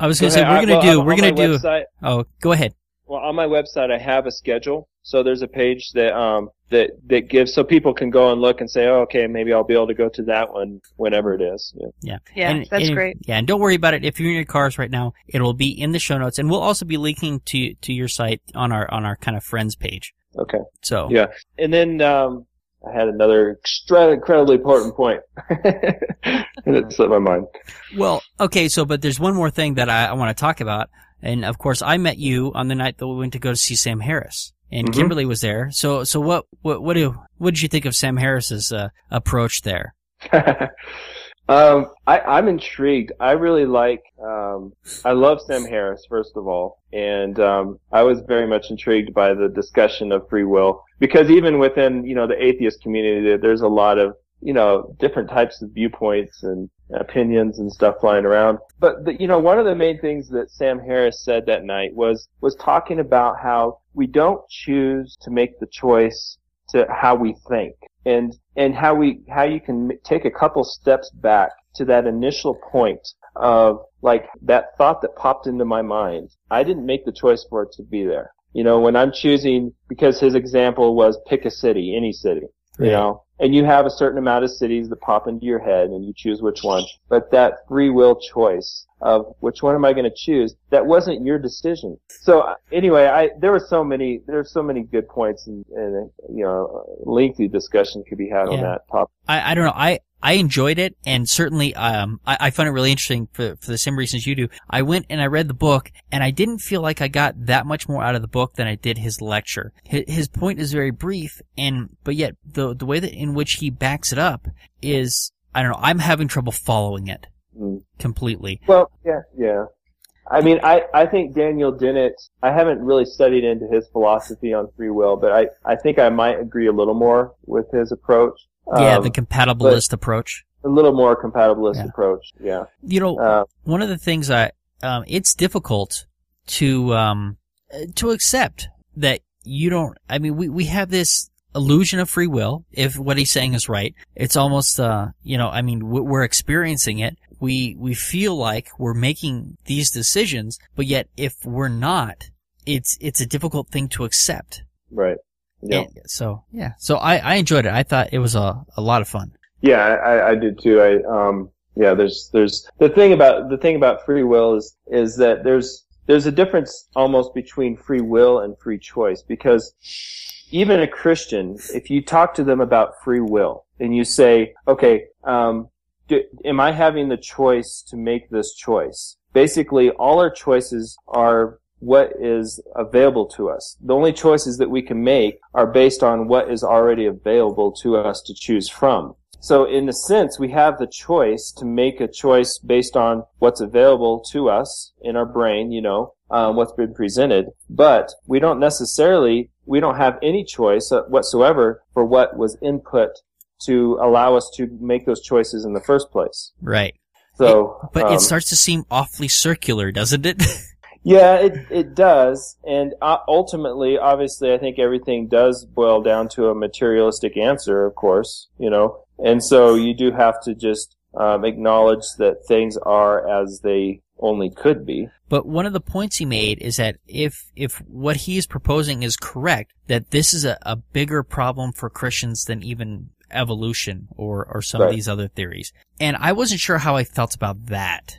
I was going to say ahead. we're going to well, do on- we're going to do. website- Oh, go ahead. Well, on my website, I have a schedule. So there's a page that um that that gives so people can go and look and say, oh, okay, maybe I'll be able to go to that one whenever it is. Yeah. Yeah, And- that's and- great. Yeah, and don't worry about it. If you're in your cars right now, it'll be in the show notes, and we'll also be linking to to your site on our on our kind of friends page. Okay. So Yeah. And then um I had another extra incredibly important point. point, and it slipped my mind. Well, okay, so but there's one more thing that I, I want to talk about, and of course I met you on the night that we went to go to see Sam Harris, and Mhm. Kimberly was there. So so what what what do what did you think of Sam Harris's uh, approach there? um, I, I'm intrigued. I really like. Um, I love Sam Harris first of all, and um, I was very much intrigued by the discussion of free will because even within you know the atheist community, there's a lot of you know different types of viewpoints and opinions and stuff flying around. But the, you know, one of the main things that Sam Harris said that night was was talking about how we don't choose to make the choice to how we think and and how we how you can take a couple steps back to that initial point of like that thought that popped into my mind. I didn't make the choice for it to be there. You know, when I'm choosing because his example was pick a city, any city, you know, and you have a certain amount of cities that pop into your head and you choose which one. But that free will choice of which one am I going to choose, that wasn't your decision. So anyway, I, there were so many, there were so many good points and, and you know, lengthy discussion could be had on that topic. I, I don't know. I, I enjoyed it and certainly, um, I, I found it really interesting for, for the same reasons you do. I went and I read the book and I didn't feel like I got that much more out of the book than I did his lecture. His, his point is very brief and, but yet the, the way that in which he backs it up is, I don't know, I'm having trouble following it Mm. completely. Well, yeah, yeah. I mean, I, I think Daniel Dennett, I haven't really studied into his philosophy on free will, but I, I think I might agree a little more with his approach. yeah, Um, the compatibilist approach. a little more compatibilist Yeah. approach. Yeah. You know, Uh, one of the things I um, it's difficult to um, to accept that you don't. I mean, we we have this illusion of free will. If what he's saying is right, it's almost uh, you know, I mean, we're experiencing it. We we feel like we're making these decisions, but yet if we're not, it's it's a difficult thing to accept. right. Yeah. And so yeah, so I I enjoyed it. I thought it was a a lot of fun. Yeah, I, I did too. I um yeah, there's there's the thing about the thing about free will is is that there's there's a difference almost between free will and free choice because even a Christian, if you talk to them about free will and you say, okay, um, do, am I having the choice to make this choice? Basically, all our choices are what is available to us. The only choices that we can make are based on what is already available to us to choose from. So in a sense, we have the choice to make a choice based on what's available to us in our brain, you know, um, what's been presented, but we don't necessarily, we don't have any choice whatsoever for what was input to allow us to make those choices in the first place. Right. So, But um, it starts to seem awfully circular, doesn't it? Yeah, it it does, and uh, ultimately, obviously, I think everything does boil down to a materialistic answer, of course, you know, and so you do have to just um, acknowledge that things are as they only could be. But one of the points he made is that if if what he is proposing is correct, that this is a, a bigger problem for Christians than even evolution or, or some of these other theories. And I wasn't sure how I felt about that.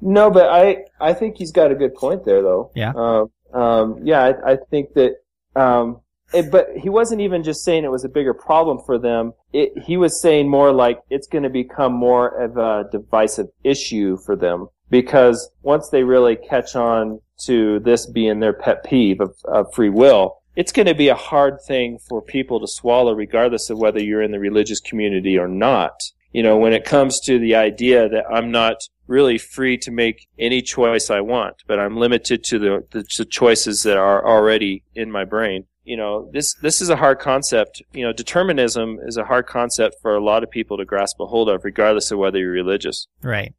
No, but I I think he's got a good point there, though. Yeah. Um, um, yeah, I, I think that. Um, it, but he wasn't even just saying it was a bigger problem for them. It, he was saying more like it's going to become more of a divisive issue for them because once they really catch on to this being their pet peeve of, of free will, it's going to be a hard thing for people to swallow, regardless of whether you're in the religious community or not. You know, when it comes to the idea that I'm not really free to make any choice I want, but I'm limited to the, the, choices that are already in my brain. You know, this this is a hard concept. You know, determinism is a hard concept for a lot of people to grasp a hold of, regardless of whether you're religious. Right.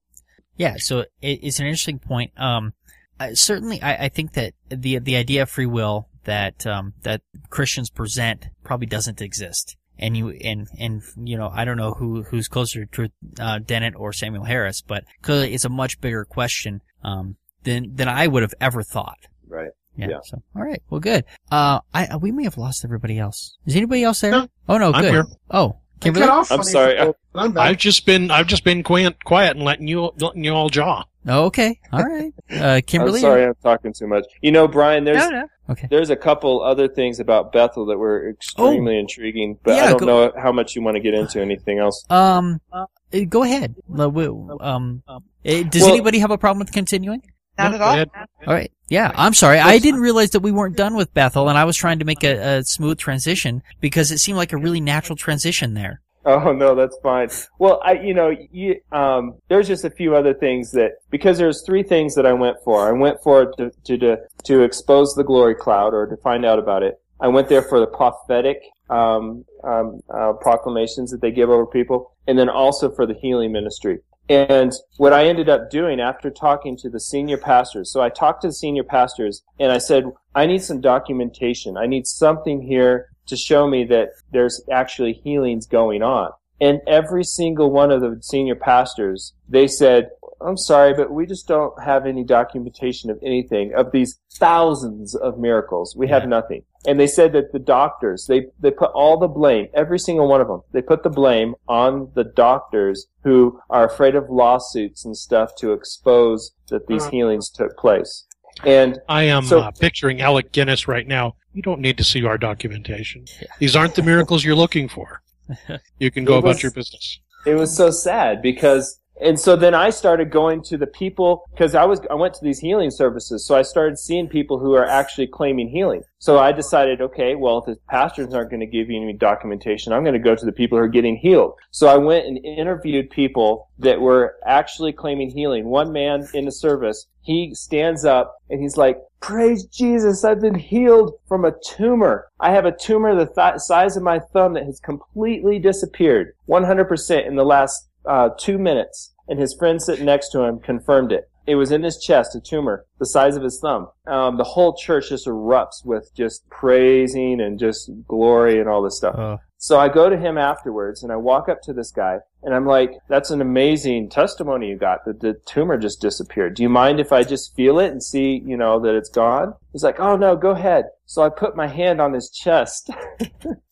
Yeah. So it, it's an interesting point. Um, I, certainly, I, I think that the the idea of free will that um, that Christians present probably doesn't exist. And you and and you know I don't know who who's closer to uh, Dennett or Samuel Harris, but clearly it's a much bigger question um, than than I would have ever thought. Right. Yeah. Yeah. So all right. Well, good. Uh, I we may have lost everybody else. Is anybody else there? No. Oh no. I'm good. here. Oh, I Kimberly. cut off I'm sorry. people, I'm back. I've just been I've just been quiet, quiet and letting you letting you all jaw. Oh, okay. All right. Uh, Kimberly. I'm sorry, I'm talking too much. You know, Brian, there's No, no. Okay. there's a couple other things about Bethel that were extremely intriguing, but Yeah, I don't go- know how much you want to get into anything else. Um, uh, go ahead. Um, uh, does Well- anybody have a problem with continuing? Not at all. ahead. All right. Yeah, I'm sorry. I didn't realize that we weren't done with Bethel, and I was trying to make a, a smooth transition because it seemed like a really natural transition there. Oh no, that's fine. Well, I, you know, you, um, there's just a few other things that because there's three things that I went for. I went for to to to, to expose the glory cloud or to find out about it. I went there for the prophetic um, um, uh, proclamations that they give over people, and then also for the healing ministry. And what I ended up doing after talking to the senior pastors, so I talked to the senior pastors and I said, I need some documentation. I need something here to show me that there's actually healings going on. And every single one of the senior pastors, they said, I'm sorry, but we just don't have any documentation of anything of these thousands of miracles. We have Yeah. nothing. And they said that the doctors, they, they put all the blame, every single one of them, they put the blame on the doctors who are afraid of lawsuits and stuff to expose that these Uh. healings took place. And I am So- uh, picturing Alec Guinness right now. You don't need to see our documentation. These aren't the miracles you're looking for. You can go It about was- your business. it was so sad because and so then I started going to the people because I was I went to these healing services. So I started seeing people who are actually claiming healing. So I decided okay well if the pastors aren't going to give you any documentation I'm going to go to the people who are getting healed. So I went and interviewed people that were actually claiming healing. One man in the service he stands up and he's like praise Jesus I've been healed from a tumor. I have a tumor the th- size of my thumb that has completely disappeared 100% in the last uh, two minutes, and his friend sitting next to him confirmed it. It was in his chest, a tumor the size of his thumb. Um, the whole church just erupts with just praising and just glory and all this stuff. Uh, So I go to him afterwards and I walk up to this guy and I'm like, that's an amazing testimony you got that the tumor just disappeared. Do you mind if I just feel it and see, you know, that it's gone? He's like, oh no, go ahead. So I put my hand on his chest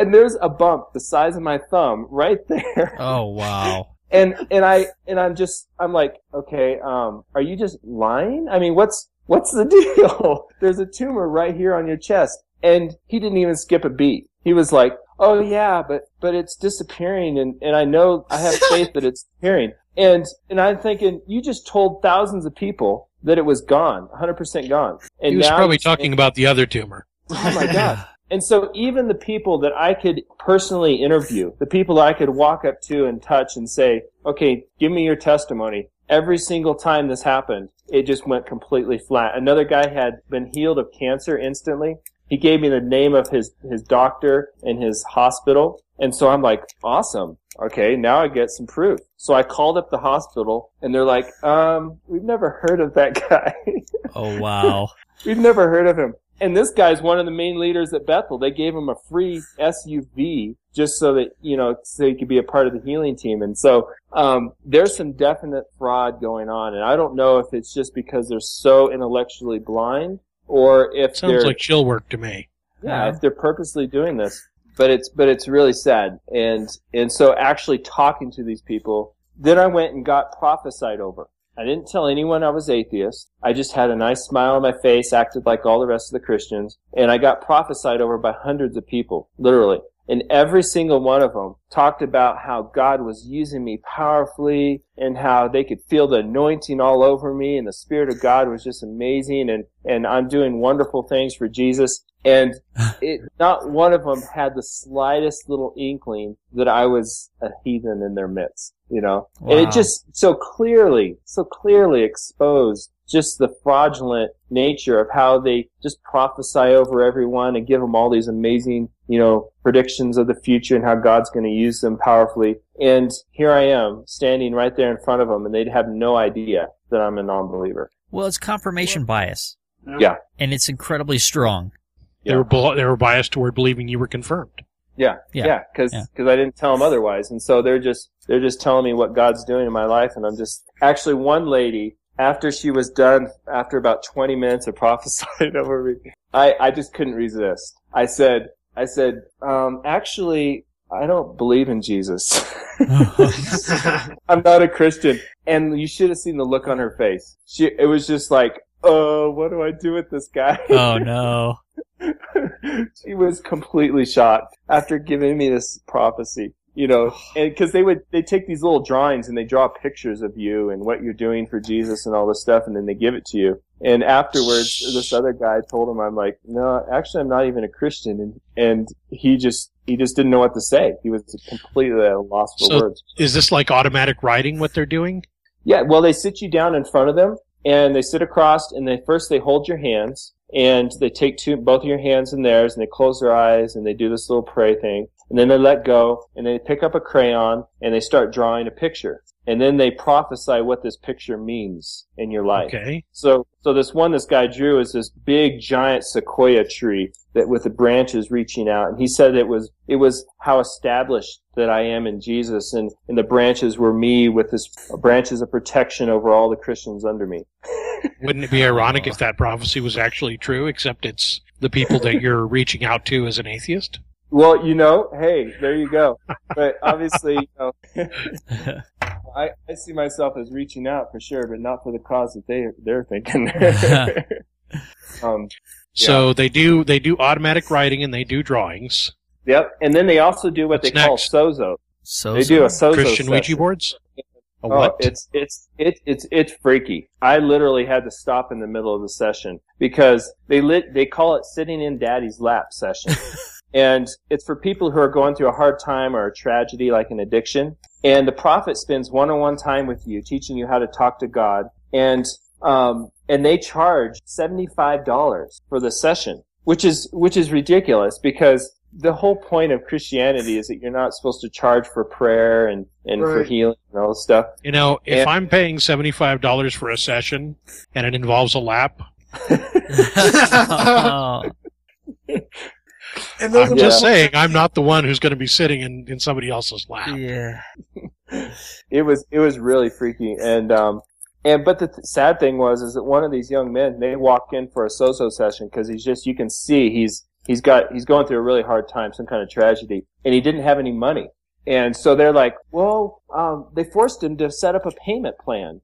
and there's a bump the size of my thumb right there. oh wow. And, and I, and I'm just, I'm like, okay, um, are you just lying? I mean, what's, what's the deal? There's a tumor right here on your chest. And he didn't even skip a beat. He was like, oh yeah, but, but it's disappearing and, and I know I have faith that it's disappearing. And, and I'm thinking, you just told thousands of people that it was gone, 100% gone. And He was now probably talking saying- about the other tumor. Oh my god. And so even the people that I could personally interview, the people that I could walk up to and touch and say, okay, give me your testimony. Every single time this happened, it just went completely flat. Another guy had been healed of cancer instantly. He gave me the name of his, his doctor and his hospital. And so I'm like, awesome. Okay, now I get some proof. So I called up the hospital and they're like, um, we've never heard of that guy. Oh wow. We've never heard of him. And this guy's one of the main leaders at Bethel. They gave him a free SUV just so that, you know, so he could be a part of the healing team. And so, um, there's some definite fraud going on. And I don't know if it's just because they're so intellectually blind or if Sounds they're, like chill work to me. yeah, if they're purposely doing this. But it's, but it's really sad. And, and so actually talking to these people, then I went and got prophesied over. I didn't tell anyone I was atheist. I just had a nice smile on my face, acted like all the rest of the Christians, and I got prophesied over by hundreds of people, literally. And every single one of them talked about how God was using me powerfully and how they could feel the anointing all over me and the Spirit of God was just amazing and, and I'm doing wonderful things for Jesus. And it, not one of them had the slightest little inkling that I was a heathen in their midst, you know? And it just so clearly, so clearly exposed just the fraudulent nature of how they just prophesy over everyone and give them all these amazing, you know, predictions of the future and how God's going to use them powerfully. And here I am standing right there in front of them and they'd have no idea that I'm a non-believer. Well, it's confirmation bias, Yeah. and it's incredibly strong. They were bel- they were biased toward believing you were confirmed. Yeah, Yeah. yeah, because Yeah. I didn't tell them otherwise, and so they're just they're just telling me what God's doing in my life, and I'm just actually one lady after she was done after about 20 minutes of prophesying over me, I I just couldn't resist. I said I said um, actually I don't believe in Jesus. I'm not a Christian, and you should have seen the look on her face. She it was just like. Oh, what do I do with this guy? oh no. she was completely shocked after giving me this prophecy. You know, because they would they take these little drawings and they draw pictures of you and what you're doing for Jesus and all this stuff, and then they give it to you. And afterwards, this other guy told him, "I'm like, no, actually, I'm not even a Christian," and and he just he just didn't know what to say. He was completely at a loss for So- words. Is this like automatic writing? What they're doing? Yeah, well, they sit you down in front of them, and they sit across, and they first they hold your hands, and they take two both of your hands in theirs, and they close their eyes, and they do this little pray thing, and then they let go, and they pick up a crayon, and they start drawing a picture, and then they prophesy what this picture means in your life. Okay. So, so this one this guy drew is this big giant sequoia tree that with the branches reaching out, and he said it was it was how established that I am in Jesus, and and the branches were me with this branches of protection over all the Christians under me. Wouldn't it be ironic if that prophecy was actually true, except it's the people that you're reaching out to as an atheist? Well, you know, hey, there you go. But obviously, you know, I, I see myself as reaching out for sure, but not for the cause that they they're thinking. um, So they do they do automatic writing and they do drawings. yep, and then they also do what What's they call next? sozo. So They do a sozo Christian Ouija boards. A Oh, what? it's it's it's it's it's freaky. I literally had to stop in the middle of the session because they lit they call it sitting in daddy's lap session. and it's for people who are going through a hard time or a tragedy like an addiction. And the prophet spends one-on-one time with you, teaching you how to talk to God. And um and they charge seventy-five dollars for the session, which is which is ridiculous because the whole point of Christianity is that you're not supposed to charge for prayer and, and for healing and all this stuff. You know, if And- I'm paying seventy five dollars for a session and it involves a lap, Oh, and I'm just the- saying I'm not the one who's going to be sitting in, in somebody else's lap. yeah. it was it was really freaky and um and but the th- sad thing was is that one of these young men they walk in for a sozo session because he's just you can see he's he's got he's going through a really hard time some kind of tragedy and he didn't have any money and so they're like well um they forced him to set up a payment plan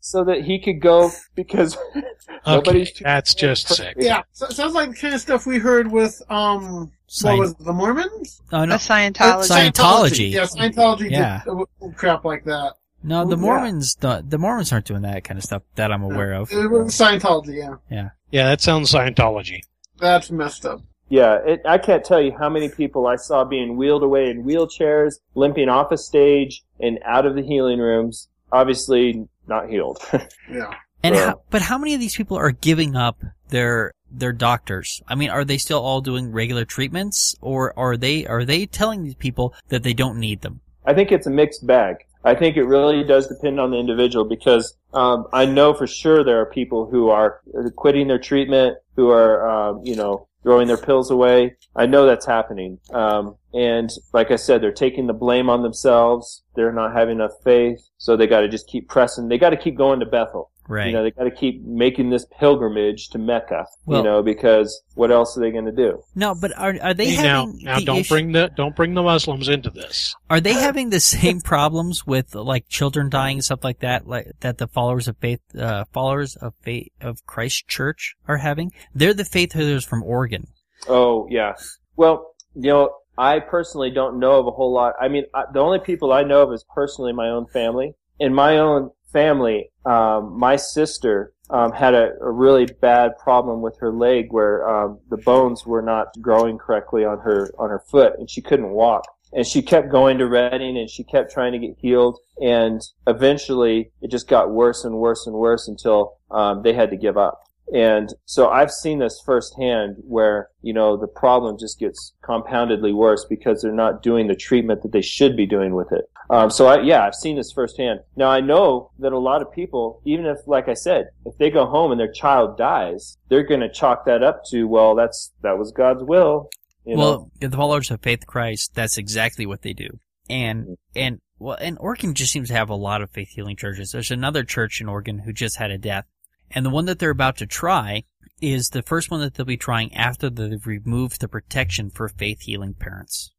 so that he could go because Okay, nobody's too that's just sick. Yeah, so, sounds like the kind of stuff we heard with um, Scient- what was it, the Mormons? oh The no, Scientology. Scientology. Yeah, Scientology Yeah. did crap like that. no. The Yeah. Mormons, don't, the Mormons aren't doing that kind of stuff that I'm aware of. It was Scientology, Yeah. yeah. Yeah, that sounds Scientology. That's messed up. Yeah, it, I can't tell you how many people I saw being wheeled away in wheelchairs, limping off a stage and out of the healing rooms. Obviously, not healed. Yeah. And Yeah. how, but how many of these people are giving up their their doctors? I mean, are they still all doing regular treatments, or are they are they telling these people that they don't need them? I think it's a mixed bag. I think it really does depend on the individual because um, I know for sure there are people who are quitting their treatment, who are, um, you know, throwing their pills away. I know that's happening. Um, and like I said, they're taking the blame on themselves. They're not having enough faith, so they got to just keep pressing. They got to keep going to Bethel. Right. You know, they got to keep making this pilgrimage to Mecca. Well- you know, because what else are they going to do? no, but are are they Hey, now, having now the don't issue- bring the don't bring the Muslims into this. Are they having the same problems with like children dying and stuff like that, like that the followers of faith, uh, followers of faith of Christ Church are having? They're the faith healers from Oregon. Oh yeah. Well, you know, I personally don't know of a whole lot. I mean, I, the only people I know of is personally my own family. In my own family, um, my sister um, had a, a, really bad problem with her leg where um, the bones were not growing correctly on her on her foot, and she couldn't walk. And she kept going to Redding, and she kept trying to get healed, and eventually it just got worse and worse and worse until um, they had to give up. And so I've seen this firsthand where, you know, the problem just gets compoundedly worse because they're not doing the treatment that they should be doing with it. Um, so I, yeah, I've seen this firsthand. Now I know that a lot of people, even if, like I said, if they go home and their child dies, they're going to chalk that up to, well, that's, that was God's will. You well, know? the followers of faith Christ, that's exactly what they do. And, and, well, and Oregon just seems to have a lot of faith healing churches. There's another church in Oregon who just had a death and the one that they're about to try is the first one that they'll be trying after they've removed the protection for faith healing parents.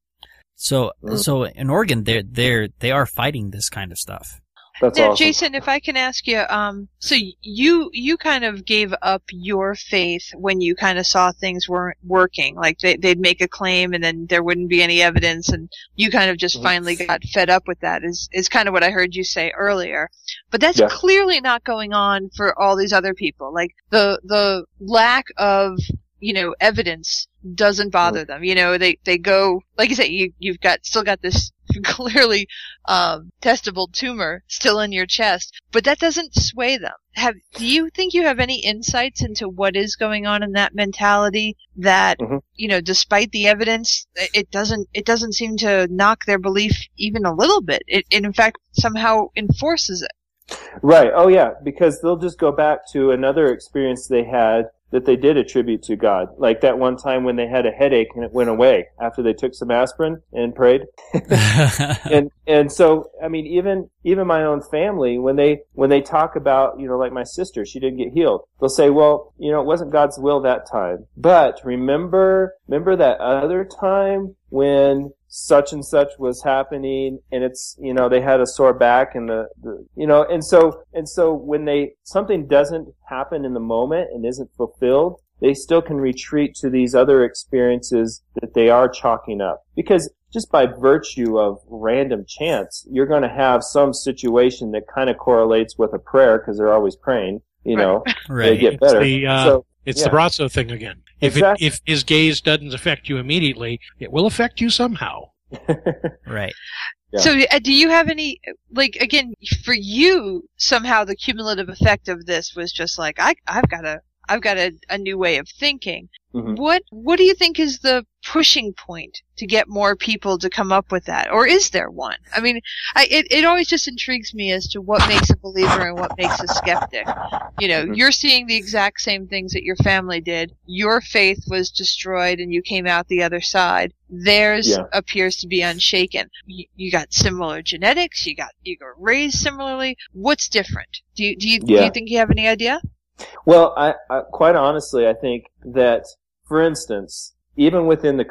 So, so in Oregon, they're, they're, they are fighting this kind of stuff. That's now, awesome. Jason, if I can ask you, um, so you you kind of gave up your faith when you kind of saw things weren't working. Like they, would make a claim and then there wouldn't be any evidence, and you kind of just mm-hmm. finally got fed up with that. Is is kind of what I heard you say earlier. But that's yeah. clearly not going on for all these other people. Like the the lack of you know evidence doesn't bother them. You know, they they go like you said, you you've got still got this clearly um, testable tumor still in your chest, but that doesn't sway them. Have do you think you have any insights into what is going on in that mentality that mm-hmm. you know, despite the evidence, it doesn't it doesn't seem to knock their belief even a little bit. It, it in fact somehow enforces it. Right. Oh yeah, because they'll just go back to another experience they had that they did attribute to God. Like that one time when they had a headache and it went away after they took some aspirin and prayed. and and so I mean even even my own family when they when they talk about, you know, like my sister, she didn't get healed. They'll say, "Well, you know, it wasn't God's will that time." But remember remember that other time when such and such was happening and it's you know they had a sore back and the, the, you know and so and so when they something doesn't happen in the moment and isn't fulfilled they still can retreat to these other experiences that they are chalking up because just by virtue of random chance you're going to have some situation that kind of correlates with a prayer because they're always praying you know right. they get better the, uh, so it's yeah. the Braco thing again. If exactly. it, if his gaze doesn't affect you immediately, it will affect you somehow. right. Yeah. So, uh, do you have any like again for you? Somehow, the cumulative effect of this was just like I I've got a I've got a, a new way of thinking. Mm-hmm. What what do you think is the pushing point to get more people to come up with that, or is there one? I mean, I, it it always just intrigues me as to what makes a believer and what makes a skeptic. You know, mm-hmm. you're seeing the exact same things that your family did. Your faith was destroyed, and you came out the other side. Theirs yeah. appears to be unshaken. You, you, got similar genetics. You got you were raised similarly. What's different? Do you do you, yeah. do you think you have any idea? Well, I, I, quite honestly, I think that, for instance, even within the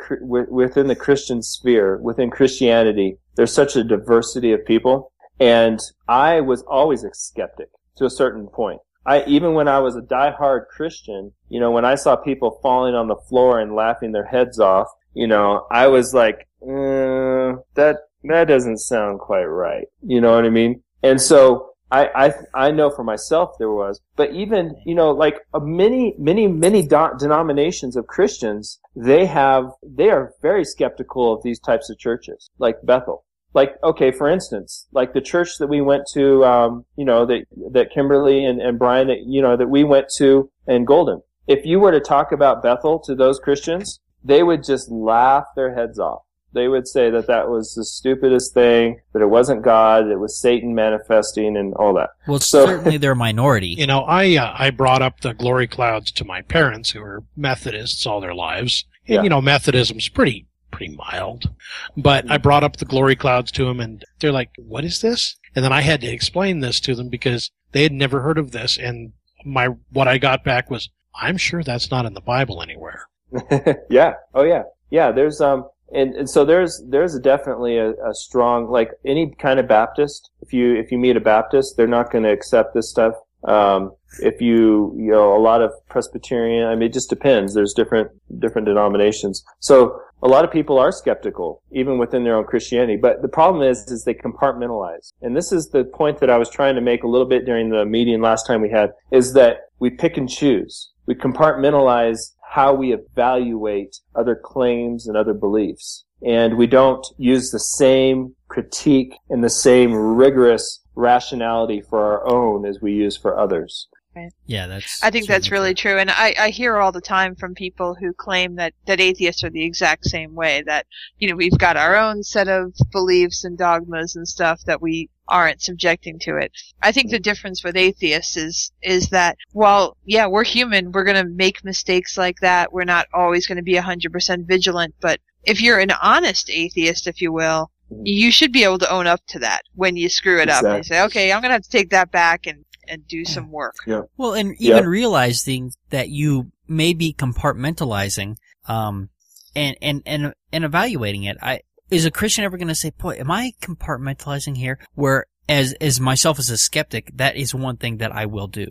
within the Christian sphere, within Christianity, there's such a diversity of people, and I was always a skeptic to a certain point. I even when I was a die-hard Christian, you know, when I saw people falling on the floor and laughing their heads off, you know, I was like, mm, that that doesn't sound quite right. You know what I mean? And so I, I, I know for myself there was, but even, you know, like uh, many, many, many do- denominations of Christians, they have, they are very skeptical of these types of churches, like Bethel. Like, okay, for instance, like the church that we went to, um, you know, that, that Kimberly and, and Brian, that, you know, that we went to in Golden. If you were to talk about Bethel to those Christians, they would just laugh their heads off they would say that that was the stupidest thing, that it wasn't God, it was Satan manifesting and all that. Well, so, certainly they're a minority. You know, I uh, I brought up the glory clouds to my parents who were Methodists all their lives. And, yeah. you know, Methodism's pretty pretty mild. But I brought up the glory clouds to them and they're like, "What is this?" And then I had to explain this to them because they had never heard of this and my what I got back was, "I'm sure that's not in the Bible anywhere." yeah. Oh yeah. Yeah, there's um and, and so there's there's definitely a, a, strong like any kind of Baptist. If you if you meet a Baptist, they're not going to accept this stuff. Um, if you you know a lot of Presbyterian, I mean, it just depends. There's different different denominations. So a lot of people are skeptical, even within their own Christianity. But the problem is, is they compartmentalize. And this is the point that I was trying to make a little bit during the meeting last time we had, is that we pick and choose. We compartmentalize how we evaluate other claims and other beliefs. And we don't use the same critique and the same rigorous rationality for our own as we use for others. Right. Yeah, that's. I think that's certainly really true, and I, I hear all the time from people who claim that that atheists are the exact same way. That you know we've got our own set of beliefs and dogmas and stuff that we aren't subjecting to it. I think the difference with atheists is is that while yeah we're human, we're gonna make mistakes like that. We're not always gonna be hundred percent vigilant, but if you're an honest atheist, if you will, you should be able to own up to that when you screw it up and say, okay, I'm gonna have to take that back and and do some work. Yeah. Well, and Yeah. even realizing that you may be compartmentalizing, um, and, and, and, and evaluating it. I, is a Christian ever going to say, boy, am I compartmentalizing here? Where, as, as myself as a skeptic, that is one thing that I will do.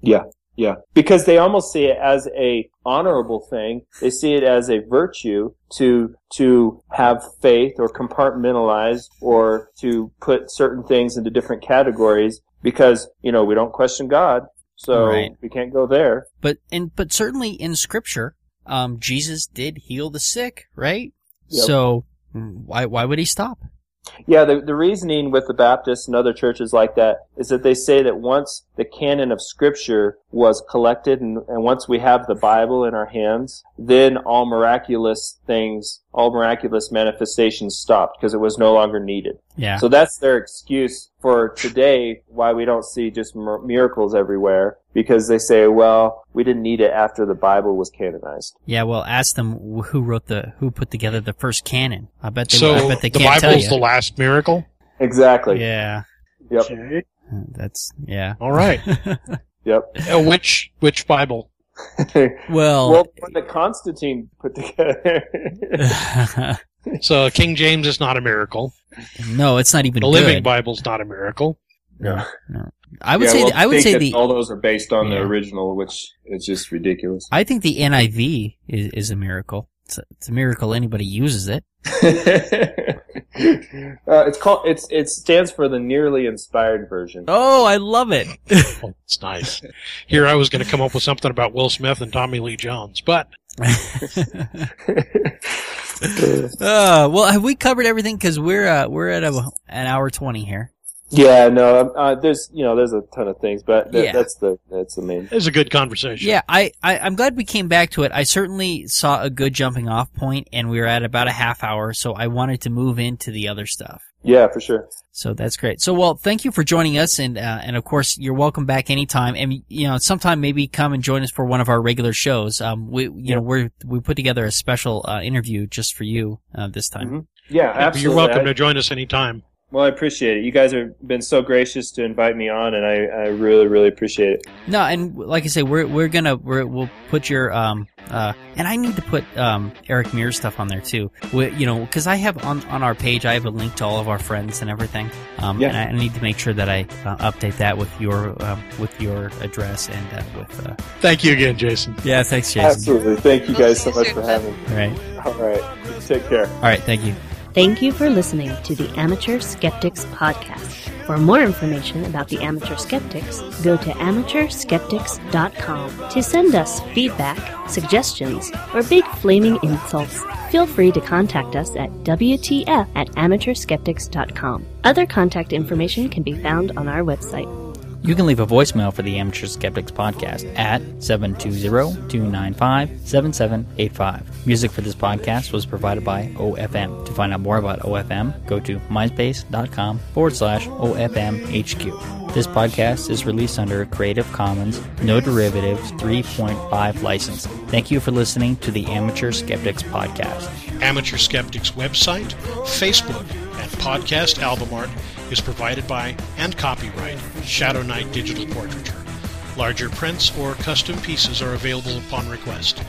Yeah. Yeah. Because they almost see it as a honorable thing. They see it as a virtue to, to have faith or compartmentalize or to put certain things into different categories because, you know, we don't question God. So Right. we can't go there. But, and, but certainly in scripture, um, Jesus did heal the sick, right? Yep. So, why, why would he stop? Yeah, the, the reasoning with the Baptists and other churches like that is that they say that once the canon of Scripture was collected and, and once we have the Bible in our hands, then all miraculous things, all miraculous manifestations stopped because it was no longer needed. Yeah. So that's their excuse for today why we don't see just miracles everywhere because they say, well, we didn't need it after the Bible was canonized. Yeah, well, ask them who wrote the, who put together the first canon. I bet they, So I bet they the can't tell Bible's you. the last miracle. Exactly. yeah, Yep. Okay. That's yeah. All right. Yep. Uh, which which Bible? well, well, what the Constantine put together. So King James is not a miracle. no, it's not even The Living good. Bible's not a miracle. No, no. I would Yeah, say well, I would say that the all those are based on Yeah. the original, which is just ridiculous. I think the NIV is, is a miracle. It's a, it's a miracle anybody uses it. uh, it's called it's it stands for the nearly inspired version. Oh, I love it. Oh, it's nice. Here I was going to come up with something about Will Smith and Tommy Lee Jones, but uh, well, have we covered everything? Because we're uh, we're at a, an hour twenty here. Yeah, no, um, uh, there's you know there's a ton of things, but th- Yeah. that's the that's the main. it was a good conversation. Yeah, I, I I'm glad we came back to it. I certainly saw a good jumping off point, and we were at about a half hour, so I wanted to move into the other stuff. Yeah, for sure. So that's great. So, well, thank you for joining us, and uh, and of course, you're welcome back anytime. And you know, sometime maybe come and join us for one of our regular shows. Um, we you Yeah. know we're we put together a special uh, interview just for you uh, this time. Mhm. Yeah, Yeah, absolutely. You're welcome I- to join us anytime. Well, I appreciate it. You guys have been so gracious to invite me on, and I, I really really appreciate it. No, and like I say, we're we're gonna we're, we'll put your um uh and I need to put um Eric Mears stuff on there too. We, you know, because I have on on our page I have a link to all of our friends and everything. Um, Yeah. and I, I need to make sure that I uh, update that with your um, with your address and uh, with. Uh, Thank you again, Jason. yeah, thanks, Jason. Absolutely. Thank you guys so much for having me. All right, All right. Take care. all right, thank you. Thank you for listening to the Amateur Skeptics Podcast. For more information about the Amateur Skeptics, go to amateurskeptics.com. To send us feedback, suggestions, or big flaming insults, feel free to contact us at WTF at amateurskeptics.com. Other contact information can be found on our website. You can leave a voicemail for the Amateur Skeptics podcast at 720-295-7785. Music for this podcast was provided by OFM. To find out more about OFM, go to myspace.com forward slash OFMHQ. This podcast is released under Creative Commons, no derivatives 3.5 license. Thank you for listening to the Amateur Skeptics podcast. Amateur Skeptics website, Facebook, and podcast album art is provided by and copyright Shadow Knight Digital Portraiture. Larger prints or custom pieces are available upon request.